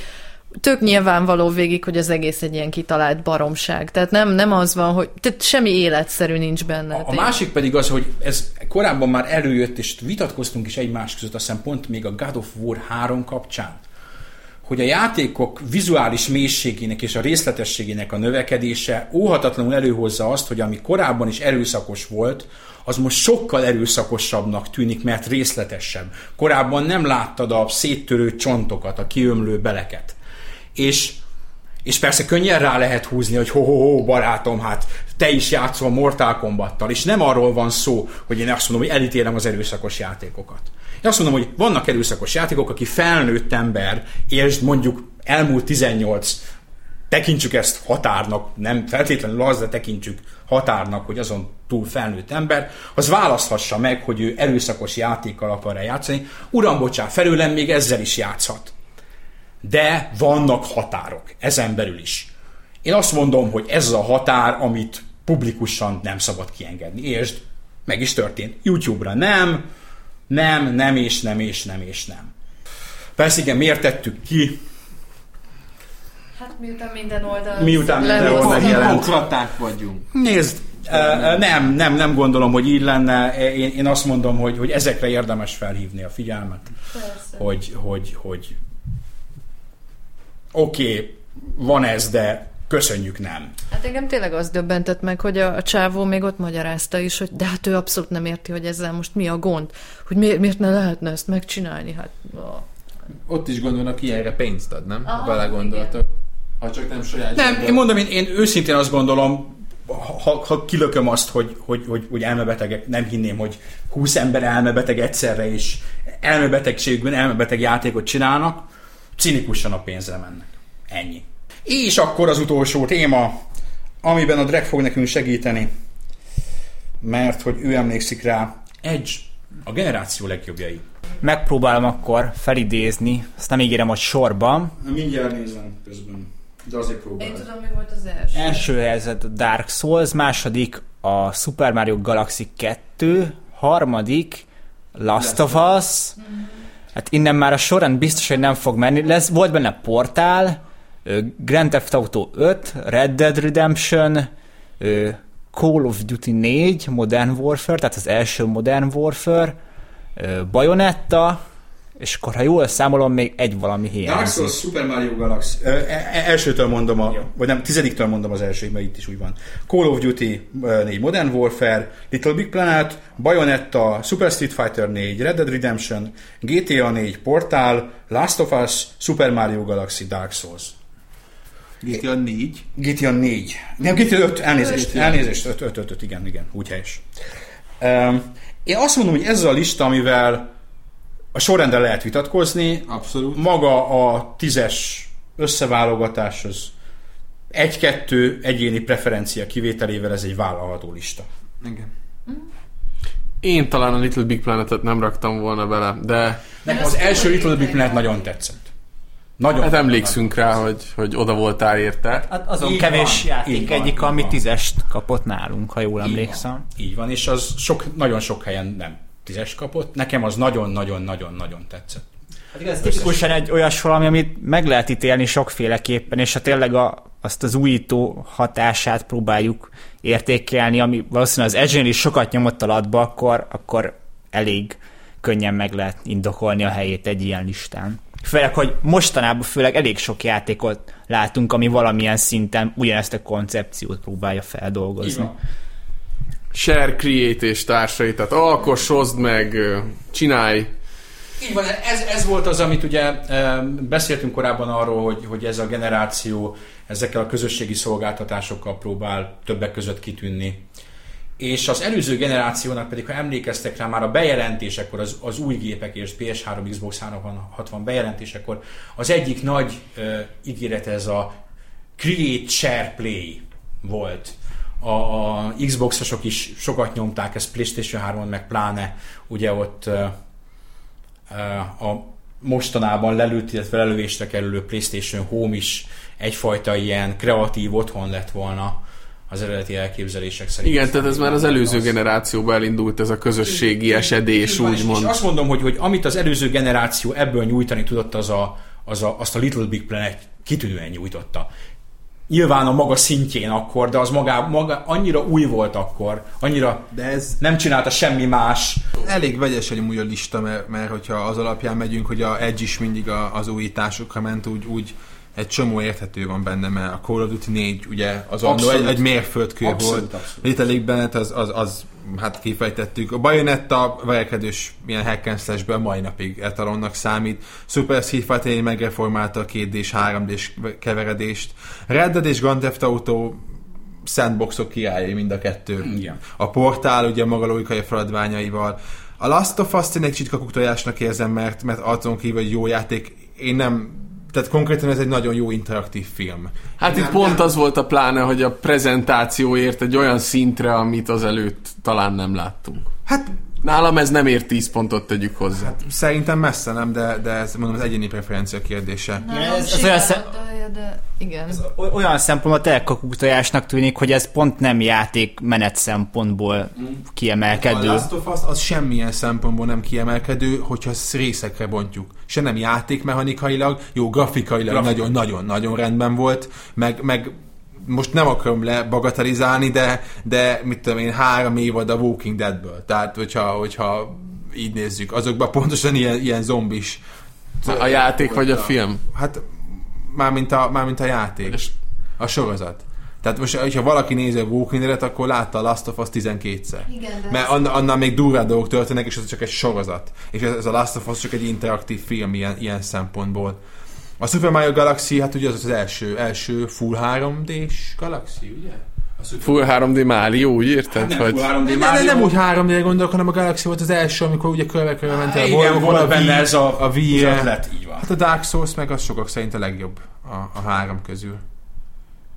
tök nyilvánvaló végig, hogy az egész egy ilyen kitalált baromság. Tehát nem, nem az van, hogy tehát semmi életszerű nincs benne. A, a másik pedig az, hogy ez korábban már előjött, és vitatkoztunk is egymás között, azt hiszem pont még a God of War 3 kapcsán, hogy a játékok vizuális mélységének és a részletességének a növekedése óhatatlanul előhozza azt, hogy ami korábban is erőszakos volt, az most sokkal erőszakosabbnak tűnik, mert részletesebb. Korábban nem láttad a széttörő csontokat, a kiömlő beleket. És és persze könnyen rá lehet húzni, hogy ho-ho-ho, barátom, hát te is játszol Mortal Kombattal, és nem arról van szó, hogy én azt mondom, hogy elítélem az erőszakos játékokat. Én azt mondom, hogy vannak erőszakos játékok, aki felnőtt ember, és mondjuk elmúlt 18, tekintsük ezt határnak, nem feltétlenül az, de tekintsük határnak, hogy azon túl felnőtt ember, az választhassa meg, hogy ő erőszakos játékkal akar-e játszani. Uram, bocsánat, felőlem még ezzel is játszhat de vannak határok, ezen belül is. Én azt mondom, hogy ez a határ, amit publikusan nem szabad kiengedni. És meg is történt. YouTube-ra nem, nem, nem és nem és nem és nem. Persze igen, miért tettük ki? Hát miután minden oldal... Miután minden oldal megjelent. Hipokraták vagyunk. Nézd, nem, nem, nem gondolom, hogy így lenne. Én, én azt mondom, hogy, hogy ezekre érdemes felhívni a figyelmet. Persze. hogy, hogy, hogy oké, okay, van ez, de köszönjük nem. Hát engem tényleg az döbbentett meg, hogy a, a csávó még ott magyarázta is, hogy de hát ő abszolút nem érti, hogy ezzel most mi a gond, hogy miért, miért ne lehetne ezt megcsinálni, hát... Ott is gondolnak, ki erre pénzt ad, nem? Aha, Ha belegondoltok. Ha csak nem saját Nem, zsebben. én mondom, én, én őszintén azt gondolom, ha, ha kilököm azt, hogy, hogy, hogy, hogy elmebetegek, nem hinném, hogy 20 ember elmebeteg egyszerre, és elmebetegségben elmebeteg játékot csinálnak, cinikusan a pénzre mennek. Ennyi. És akkor az utolsó téma, amiben a Drag fog nekünk segíteni, mert hogy ő emlékszik rá, Edge, a generáció legjobbjai. Megpróbálom akkor felidézni, azt nem ígérem, hogy sorban. Mindjárt nézem közben, de azért Én próbálom. tudom, mi volt az első. Első helyzet a Dark Souls, második a Super Mario Galaxy 2, harmadik Last of Us, hát innen már a sorrend biztos, hogy nem fog menni. Lesz, volt benne Portál, Grand Theft Auto 5, Red Dead Redemption, Call of Duty 4, Modern Warfare, tehát az első Modern Warfare, Bayonetta, és akkor, ha jól számolom, még egy valami Dark hiányzik. Souls, Super Mario Galaxy. Ö, e- e- elsőtől mondom, a, vagy nem, tizediktől mondom az első, mert itt is úgy van. Call of Duty ö, 4 Modern Warfare, Little Big Planet, Bayonetta, Super Street Fighter 4, Red Dead Redemption, GTA 4, Portal, Last of Us, Super Mario Galaxy, Dark Souls. GTA 4. GTA 4. Nem, GTA 5, elnézést, GTA. elnézést, 5, 5, 5, 5, igen, igen, úgy helyes. Um, én azt mondom, hogy ez a lista, amivel a sorrendel lehet vitatkozni, Abszolút. maga a tízes összeválogatás az egy-kettő egyéni preferencia kivételével ez egy vállalható lista. Igen. Én talán a Little Big Planet-et nem raktam volna bele, de Nekem az első Little Big Planet nagyon tetszett. Nagyon. hát nagyon, emlékszünk rá, hogy, hogy oda voltál érte. Hát azon Így kevés van, játék így van, egyik, ami van. tízest kapott nálunk, ha jól Így emlékszem. van. Így van, és az sok, nagyon sok helyen nem tízes kapott. Nekem az nagyon-nagyon-nagyon-nagyon tetszett. Hát igaz, tipikusan egy olyas valami, amit meg lehet ítélni sokféleképpen, és ha tényleg a, azt az újító hatását próbáljuk értékelni, ami valószínűleg az edge is sokat nyomott a latba, akkor, akkor elég könnyen meg lehet indokolni a helyét egy ilyen listán. Főleg, hogy mostanában főleg elég sok játékot látunk, ami valamilyen szinten ugyanezt a koncepciót próbálja feldolgozni. Share, Create és társai, tehát alkossozd meg, ö, csinálj. Így van, ez, ez volt az, amit ugye beszéltünk korábban arról, hogy, hogy ez a generáció ezekkel a közösségi szolgáltatásokkal próbál többek között kitűnni. És az előző generációnak pedig, ha emlékeztek rá, már a bejelentésekor, az, az új gépek és PS3, Xbox 360 bejelentésekor, az egyik nagy e, ígéret ez a Create Share Play volt. A, a Xboxosok is sokat nyomták ezt PlayStation 3-on, meg pláne ugye ott a mostanában lelőtt, illetve lelövésre kerülő PlayStation Home is egyfajta ilyen kreatív otthon lett volna az eredeti elképzelések szerint. Igen, tehát ez már az előző Az- generációban elindult ez a közösségi esedés, Így van, és- úgymond. azt mondom, hogy, hogy amit az előző generáció ebből nyújtani tudott, az a, az a, azt a Little Big Planet kitűnően nyújtotta. Nyilván a maga szintjén akkor, de az maga, maga annyira új volt akkor, annyira De ez nem csinálta semmi más. elég vegyes egy a lista, mert, mert hogyha az alapján megyünk, hogy a Edge is mindig a, az újításokra ment, úgy, úgy egy csomó érthető van benne, mert a Call of Duty 4 ugye az annó Abszolút. egy, egy mérföldkő Abszolút, volt. abszolút. Big Bennett az, az, az, hát kifejtettük. A Bayonetta verekedős ilyen hack and slashből mai napig etalonnak számít. Super Street Fighter 4 megreformálta a 2D-s, 3D-s keveredést. Red Dead és Grand Theft Auto sandboxok királyai mind a kettő. Igen. A portál ugye maga logikai feladványaival. A Last of Us-t én egy kicsit kakuktojásnak érzem, mert, mert azon kívül egy jó játék, én nem tehát konkrétan ez egy nagyon jó interaktív film. Hát itt pont az volt a pláne, hogy a prezentációért egy olyan szintre, amit az előtt talán nem láttunk. Hát Nálam ez nem ér 10 pontot, tegyük hozzá. szerintem messze nem, de, de ez mondom az egyéni preferencia kérdése. Nálam ez- ez olyan szem- de igen. O- Olyan szempontból tényleg kakuktojásnak tűnik, hogy ez pont nem játék menet szempontból A kiemelkedő. Last of Us az semmilyen szempontból nem kiemelkedő, hogyha ezt részekre bontjuk. Se nem játékmechanikailag, jó, grafikailag nagyon-nagyon-nagyon rendben volt, meg, meg most nem akarom lebagatelizálni, de, de mit tudom én, három évad a Walking Deadből. Tehát, hogyha, hogyha így nézzük, azokban pontosan ilyen, ilyen zombis. A játék vagy a film? Hát, mármint a, mármint a játék. És- A sorozat. Tehát most, hogyha valaki nézi a Walking Dead-et, akkor látta a Last of Us 12-szer. Igen, de Mert anna, annál még durvább dolgok történnek, és ez csak egy sorozat. És ez, ez a Last of Us csak egy interaktív film ilyen, ilyen szempontból. A Super Mario Galaxy, hát ugye az az első, első full 3D-s Galaxy, ugye? Full 3D Mario, úgy érted? Nem, Vagy... Full 3D nem, nem, nem úgy 3D-re gondolok, hanem a Galaxy volt az első, amikor ugye körbe-körbe mentél a Igen, volt benne ez a, a Wii-re. ötlet, így van. Hát a Dark Souls meg az sokak szerint a legjobb a, a három közül.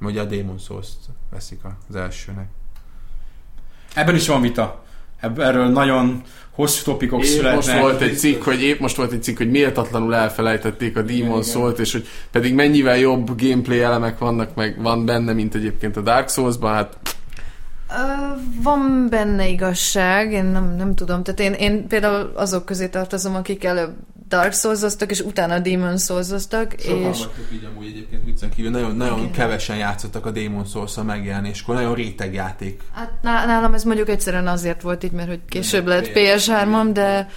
Ugye a Demon Souls-t veszik az elsőnek. Ebben is van vita. Erről nagyon hosszú topikok Épp születnek. most volt egy cikk, hogy épp most volt egy cikk, hogy méltatlanul elfelejtették a Demon Souls, és hogy pedig mennyivel jobb gameplay elemek vannak, meg van benne, mint egyébként a Dark Souls-ban, hát van benne igazság, én nem, nem tudom. Tehát én, én például azok közé tartozom, akik előbb Dark souls és utána Demon souls és így amúgy egyébként viccen kívül. Nagyon, nagyon kevesen játszottak a Demon souls a megjelenéskor. Nagyon réteg játék. hát ná- nálam ez mondjuk egyszerűen azért volt így, mert hogy később lett PS3-am, de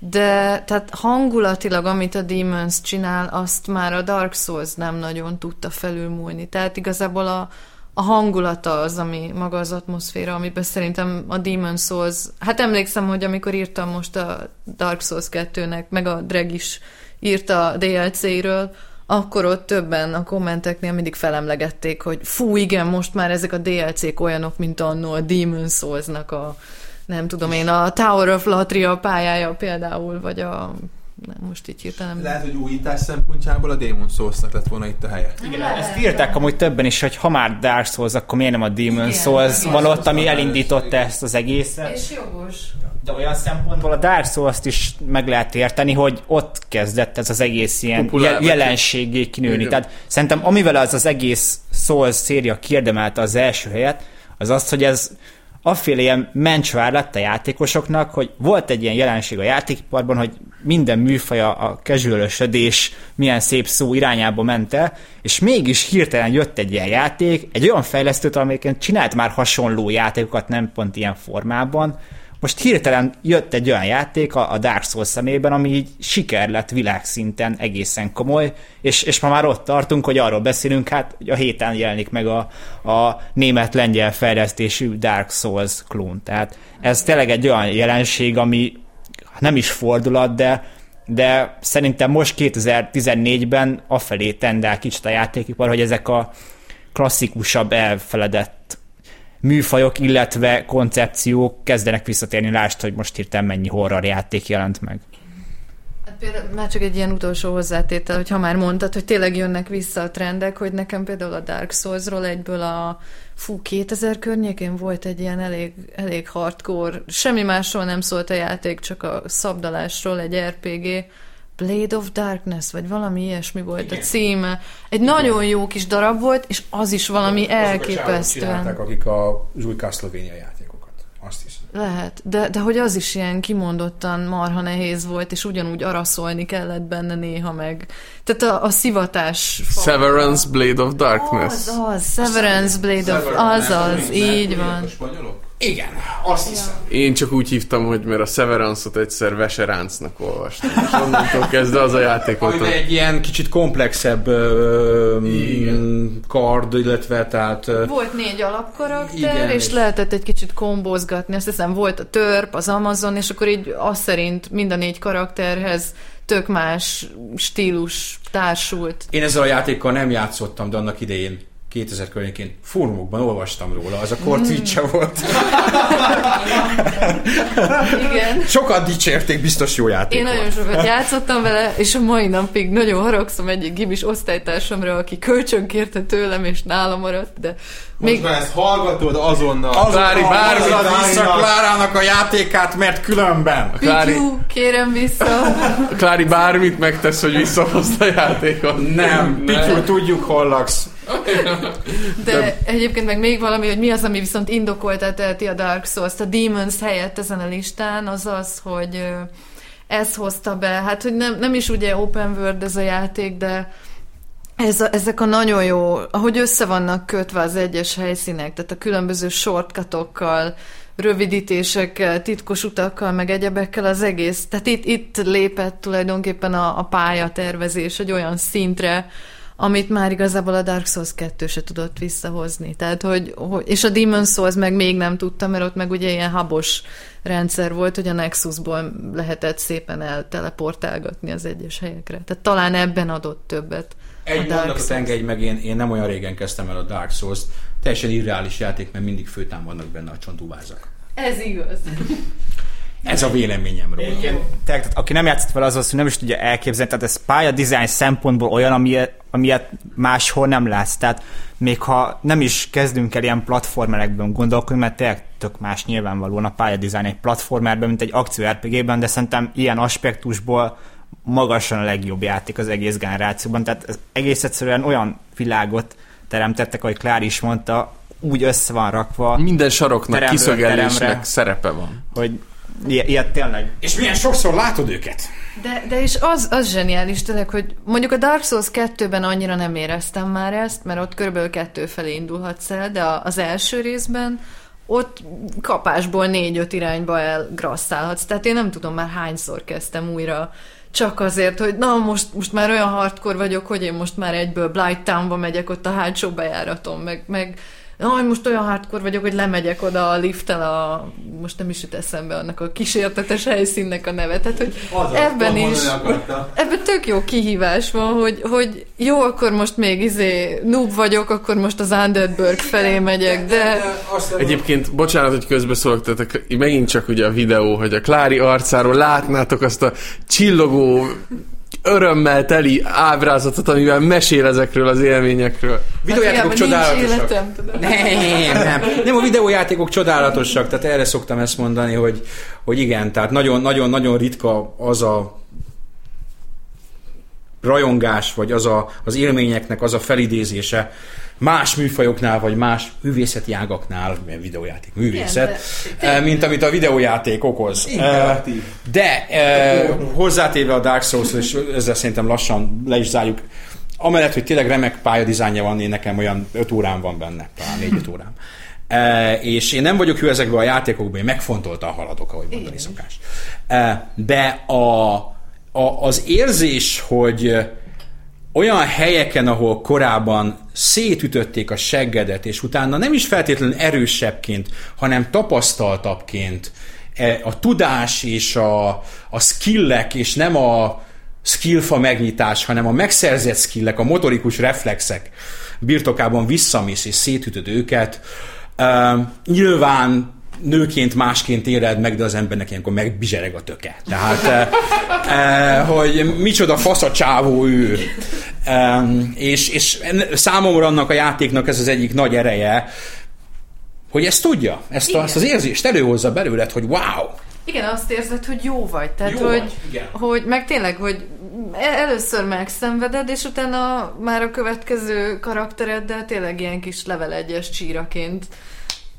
de tehát hangulatilag, amit a Demons csinál, azt már a Dark Souls nem nagyon tudta felülmúlni. Tehát igazából a, a hangulata az, ami maga az atmoszféra, amiben szerintem a Demon Souls, hát emlékszem, hogy amikor írtam most a Dark Souls 2-nek, meg a Dreg is írta a DLC-ről, akkor ott többen a kommenteknél mindig felemlegették, hogy fú, igen, most már ezek a DLC-k olyanok, mint annó a Demon Souls-nak a nem tudom én, a Tower of Latria pályája például, vagy a most így hirtelen. Lehet, hogy újítás szempontjából a Demon Souls-nak lett volna itt a helye. Igen, ezt írták amúgy többen is, hogy ha már Dark Souls, akkor miért nem a Demon Igen, Souls igen. van ott, ami elindította ezt az egészet. És jogos. De olyan szempontból a Dark Souls-t is meg lehet érteni, hogy ott kezdett ez az egész ilyen Populár- je- jelenségé kinőni. Igen. Tehát szerintem amivel az az egész Souls széria kiérdemelte az első helyet, az az, hogy ez afféle ilyen mencsvár lett a játékosoknak, hogy volt egy ilyen jelenség a játékiparban, hogy minden műfaja a casualösödés milyen szép szó irányába ment el, és mégis hirtelen jött egy ilyen játék, egy olyan fejlesztőt, amelyiken csinált már hasonló játékokat, nem pont ilyen formában, most hirtelen jött egy olyan játék a, Dark Souls szemében, ami így siker lett világszinten egészen komoly, és, és ma már ott tartunk, hogy arról beszélünk, hát hogy a héten jelenik meg a, a német-lengyel fejlesztésű Dark Souls klón. Tehát ez tényleg egy olyan jelenség, ami nem is fordulat, de de szerintem most 2014-ben afelé tendál kicsit a játékipar, hogy ezek a klasszikusabb, elfeledett műfajok, illetve koncepciók kezdenek visszatérni. Lásd, hogy most hirtelen mennyi horror játék jelent meg. Hát például már csak egy ilyen utolsó hozzátétel, hogy ha már mondtad, hogy tényleg jönnek vissza a trendek, hogy nekem például a Dark Souls-ról egyből a fú, 2000 környékén volt egy ilyen elég, elég hardcore, semmi másról nem szólt a játék, csak a szabdalásról, egy RPG, Blade of Darkness, vagy valami ilyesmi volt Igen. a címe. Egy Igen. nagyon jó kis darab volt, és az is valami elképesztően. akik a új Castlevania játékokat. Azt hiszem. Lehet, de, de hogy az is ilyen kimondottan marha nehéz volt, és ugyanúgy araszolni kellett benne néha meg. Tehát a, a szivatás... Severance Blade of Darkness. Az, az, Severance Blade of... Az, az, így van. Igen, azt hiszem. Én csak úgy hívtam, hogy mert a Severance-ot egyszer Veseráncnak olvastam. És onnantól kezdve az a játék volt. egy ilyen kicsit komplexebb uh, kard, illetve tehát... Uh, volt négy alapkarakter, igen, és, és lehetett egy kicsit kombozgatni. Azt hiszem volt a törp, az Amazon, és akkor így azt szerint mind a négy karakterhez tök más stílus társult. Én ezzel a játékkal nem játszottam, de annak idején 2000 környékén fórumokban olvastam róla, az a kortvicse mm. volt. Igen. Sokat dicsérték, biztos jó játék Én volt. nagyon sokat játszottam vele, és a mai napig nagyon haragszom egyik gibis osztálytársamra, aki kölcsönkérte tőlem, és nálam maradt, de még... Most ezt hallgatod azonnal. Az Klári, bármit vissza Klárának a játékát, mert különben. Klári... Pityú, kérem vissza. Klári bármit megtesz, hogy visszahozta a játékot. Nem, Pityú, tudjuk hol laksz. De, De egyébként meg még valami, hogy mi az, ami viszont indokolta teheti a Dark Souls, a Demons helyett ezen a listán, az az, hogy ez hozta be, hát hogy nem, nem is ugye open world ez a játék, de ez a, ezek a nagyon jó, ahogy össze vannak kötve az egyes helyszínek, tehát a különböző shortcutokkal, rövidítésekkel, titkos utakkal, meg egyebekkel az egész. Tehát itt, itt lépett tulajdonképpen a, a pályatervezés egy olyan szintre, amit már igazából a Dark Souls 2 se tudott visszahozni. Tehát, hogy, hogy, és a Demon Souls meg még nem tudta, mert ott meg ugye ilyen habos rendszer volt, hogy a Nexusból lehetett szépen elteleportálgatni az egyes helyekre. Tehát talán ebben adott többet. Egy mondatot engedj meg, én, én nem olyan régen kezdtem el a Dark Souls-t. Teljesen irreális játék, mert mindig vannak benne a csontúvázak. Ez igaz. Ez a véleményem róla. Igen. Tehát, aki nem játszott vele, az az, hogy nem is tudja elképzelni. Tehát ez pálya szempontból olyan, amilyet, amilyet máshol nem látsz. Tehát még ha nem is kezdünk el ilyen platformerekben gondolkodni, mert tényleg tök más nyilvánvalóan a pályadizájn egy platformerben, mint egy akció RPG-ben, de szerintem ilyen aspektusból magasan a legjobb játék az egész generációban. Tehát ez egész egyszerűen olyan világot teremtettek, ahogy Klár is mondta, úgy össze van rakva. Minden saroknak, kiszögelésnek szerepe van. Hogy ilyet tényleg. És milyen sokszor látod őket? De, de és az, az zseniális tényleg, hogy mondjuk a Dark Souls 2-ben annyira nem éreztem már ezt, mert ott körülbelül kettő felé indulhatsz el, de az első részben ott kapásból négy-öt irányba elgrasszálhatsz. Tehát én nem tudom már hányszor kezdtem újra csak azért, hogy na most, most már olyan hardcore vagyok, hogy én most már egyből Blight Townba megyek, ott a hátsó bejáraton, meg, meg hogy most olyan hardcore vagyok, hogy lemegyek oda a lifttel a, most nem is jut eszembe annak a kísértetes helyszínnek a neve. Tehát, hogy az ebben is, ebben tök jó kihívás van, hogy, hogy jó, akkor most még izé noob vagyok, akkor most az Underberg felé megyek, de... Egyébként, bocsánat, hogy közbeszólok, tehát megint csak ugye a videó, hogy a Klári arcáról látnátok azt a csillogó örömmel teli ábrázatot, amivel mesél ezekről az élményekről. Videójátékok hát, csodálatosak. nem, nem. Nem, a videójátékok csodálatosak, tehát erre szoktam ezt mondani, hogy, hogy igen, tehát nagyon-nagyon-nagyon ritka az a rajongás, vagy az a, az élményeknek az a felidézése más műfajoknál, vagy más művészeti ágaknál, mert videójáték művészet, Igen, de... mint amit a videójáték okoz. Interaktív. De hozzátéve a Dark Souls, és ezzel szerintem lassan le is zárjuk, amellett, hogy tényleg remek pályadizájnja van, én nekem olyan 5 órám van benne, talán 4-5 órám. E, és én nem vagyok jó ezekben a játékokban, én megfontoltan haladok, ahogy mondani szokás. E, de a, a, az érzés, hogy olyan helyeken, ahol korábban szétütötték a seggedet, és utána nem is feltétlenül erősebbként, hanem tapasztaltabbként e, a tudás és a, a skillek, és nem a skillfa megnyitás, hanem a megszerzett skillek, a motorikus reflexek birtokában visszamész és szétütöd őket. Uh, nyilván nőként másként éled meg, de az embernek ilyenkor megbizsereg a töke. Tehát, eh, eh, hogy micsoda fasz a csávó ő. Eh, és, és számomra annak a játéknak ez az egyik nagy ereje, hogy ezt tudja, ezt, a, ezt az érzést előhozza belőled, hogy wow, igen, azt érzed, hogy jó vagy. Tehát, Jó hogy, vagy, igen. hogy meg tényleg, hogy először megszenveded, és utána már a következő karaktereddel tényleg ilyen kis level egyes csíraként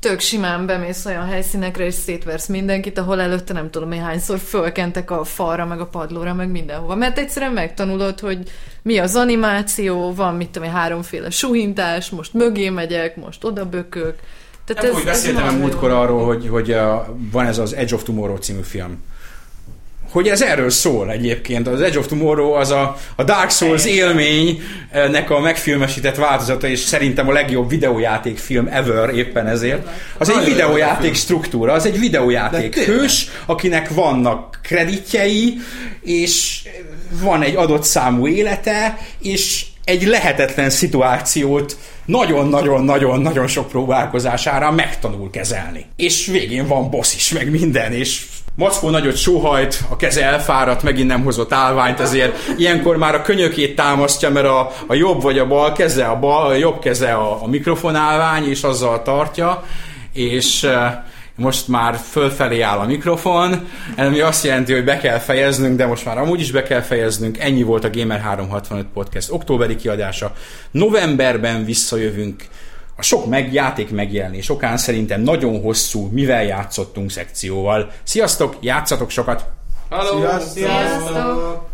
tök simán bemész olyan helyszínekre, és szétversz mindenkit, ahol előtte nem tudom én hányszor fölkentek a falra, meg a padlóra, meg mindenhova. Mert egyszerűen megtanulod, hogy mi az animáció, van mit tudom én, háromféle suhintás, most mögé megyek, most oda bökök. Tehát Nem, hogy beszéltem a nagyon múltkor arról, hogy, hogy uh, van ez az Edge of Tomorrow című film. Hogy ez erről szól egyébként. Az Edge of Tomorrow az a, a Dark Souls élménynek a megfilmesített változata, és szerintem a legjobb videójátékfilm ever éppen ezért. Az egy videójáték struktúra, az egy videójáték hős, akinek vannak kreditjei, és van egy adott számú élete, és egy lehetetlen szituációt nagyon-nagyon-nagyon-nagyon sok próbálkozására megtanul kezelni. És végén van boss is, meg minden, és Mackó nagyot sóhajt, a keze elfáradt, megint nem hozott állványt, ezért ilyenkor már a könyökét támasztja, mert a, a jobb vagy a bal keze, a, bal, a jobb keze a, a mikrofonálvány, és azzal tartja, és most már fölfelé áll a mikrofon, ami azt jelenti, hogy be kell fejeznünk, de most már amúgy is be kell fejeznünk. Ennyi volt a Gamer 365 Podcast októberi kiadása. Novemberben visszajövünk a sok meg, játék megjelenés okán szerintem nagyon hosszú, mivel játszottunk szekcióval. Sziasztok, játszatok sokat! Hello! Sziasztok! Sziasztok!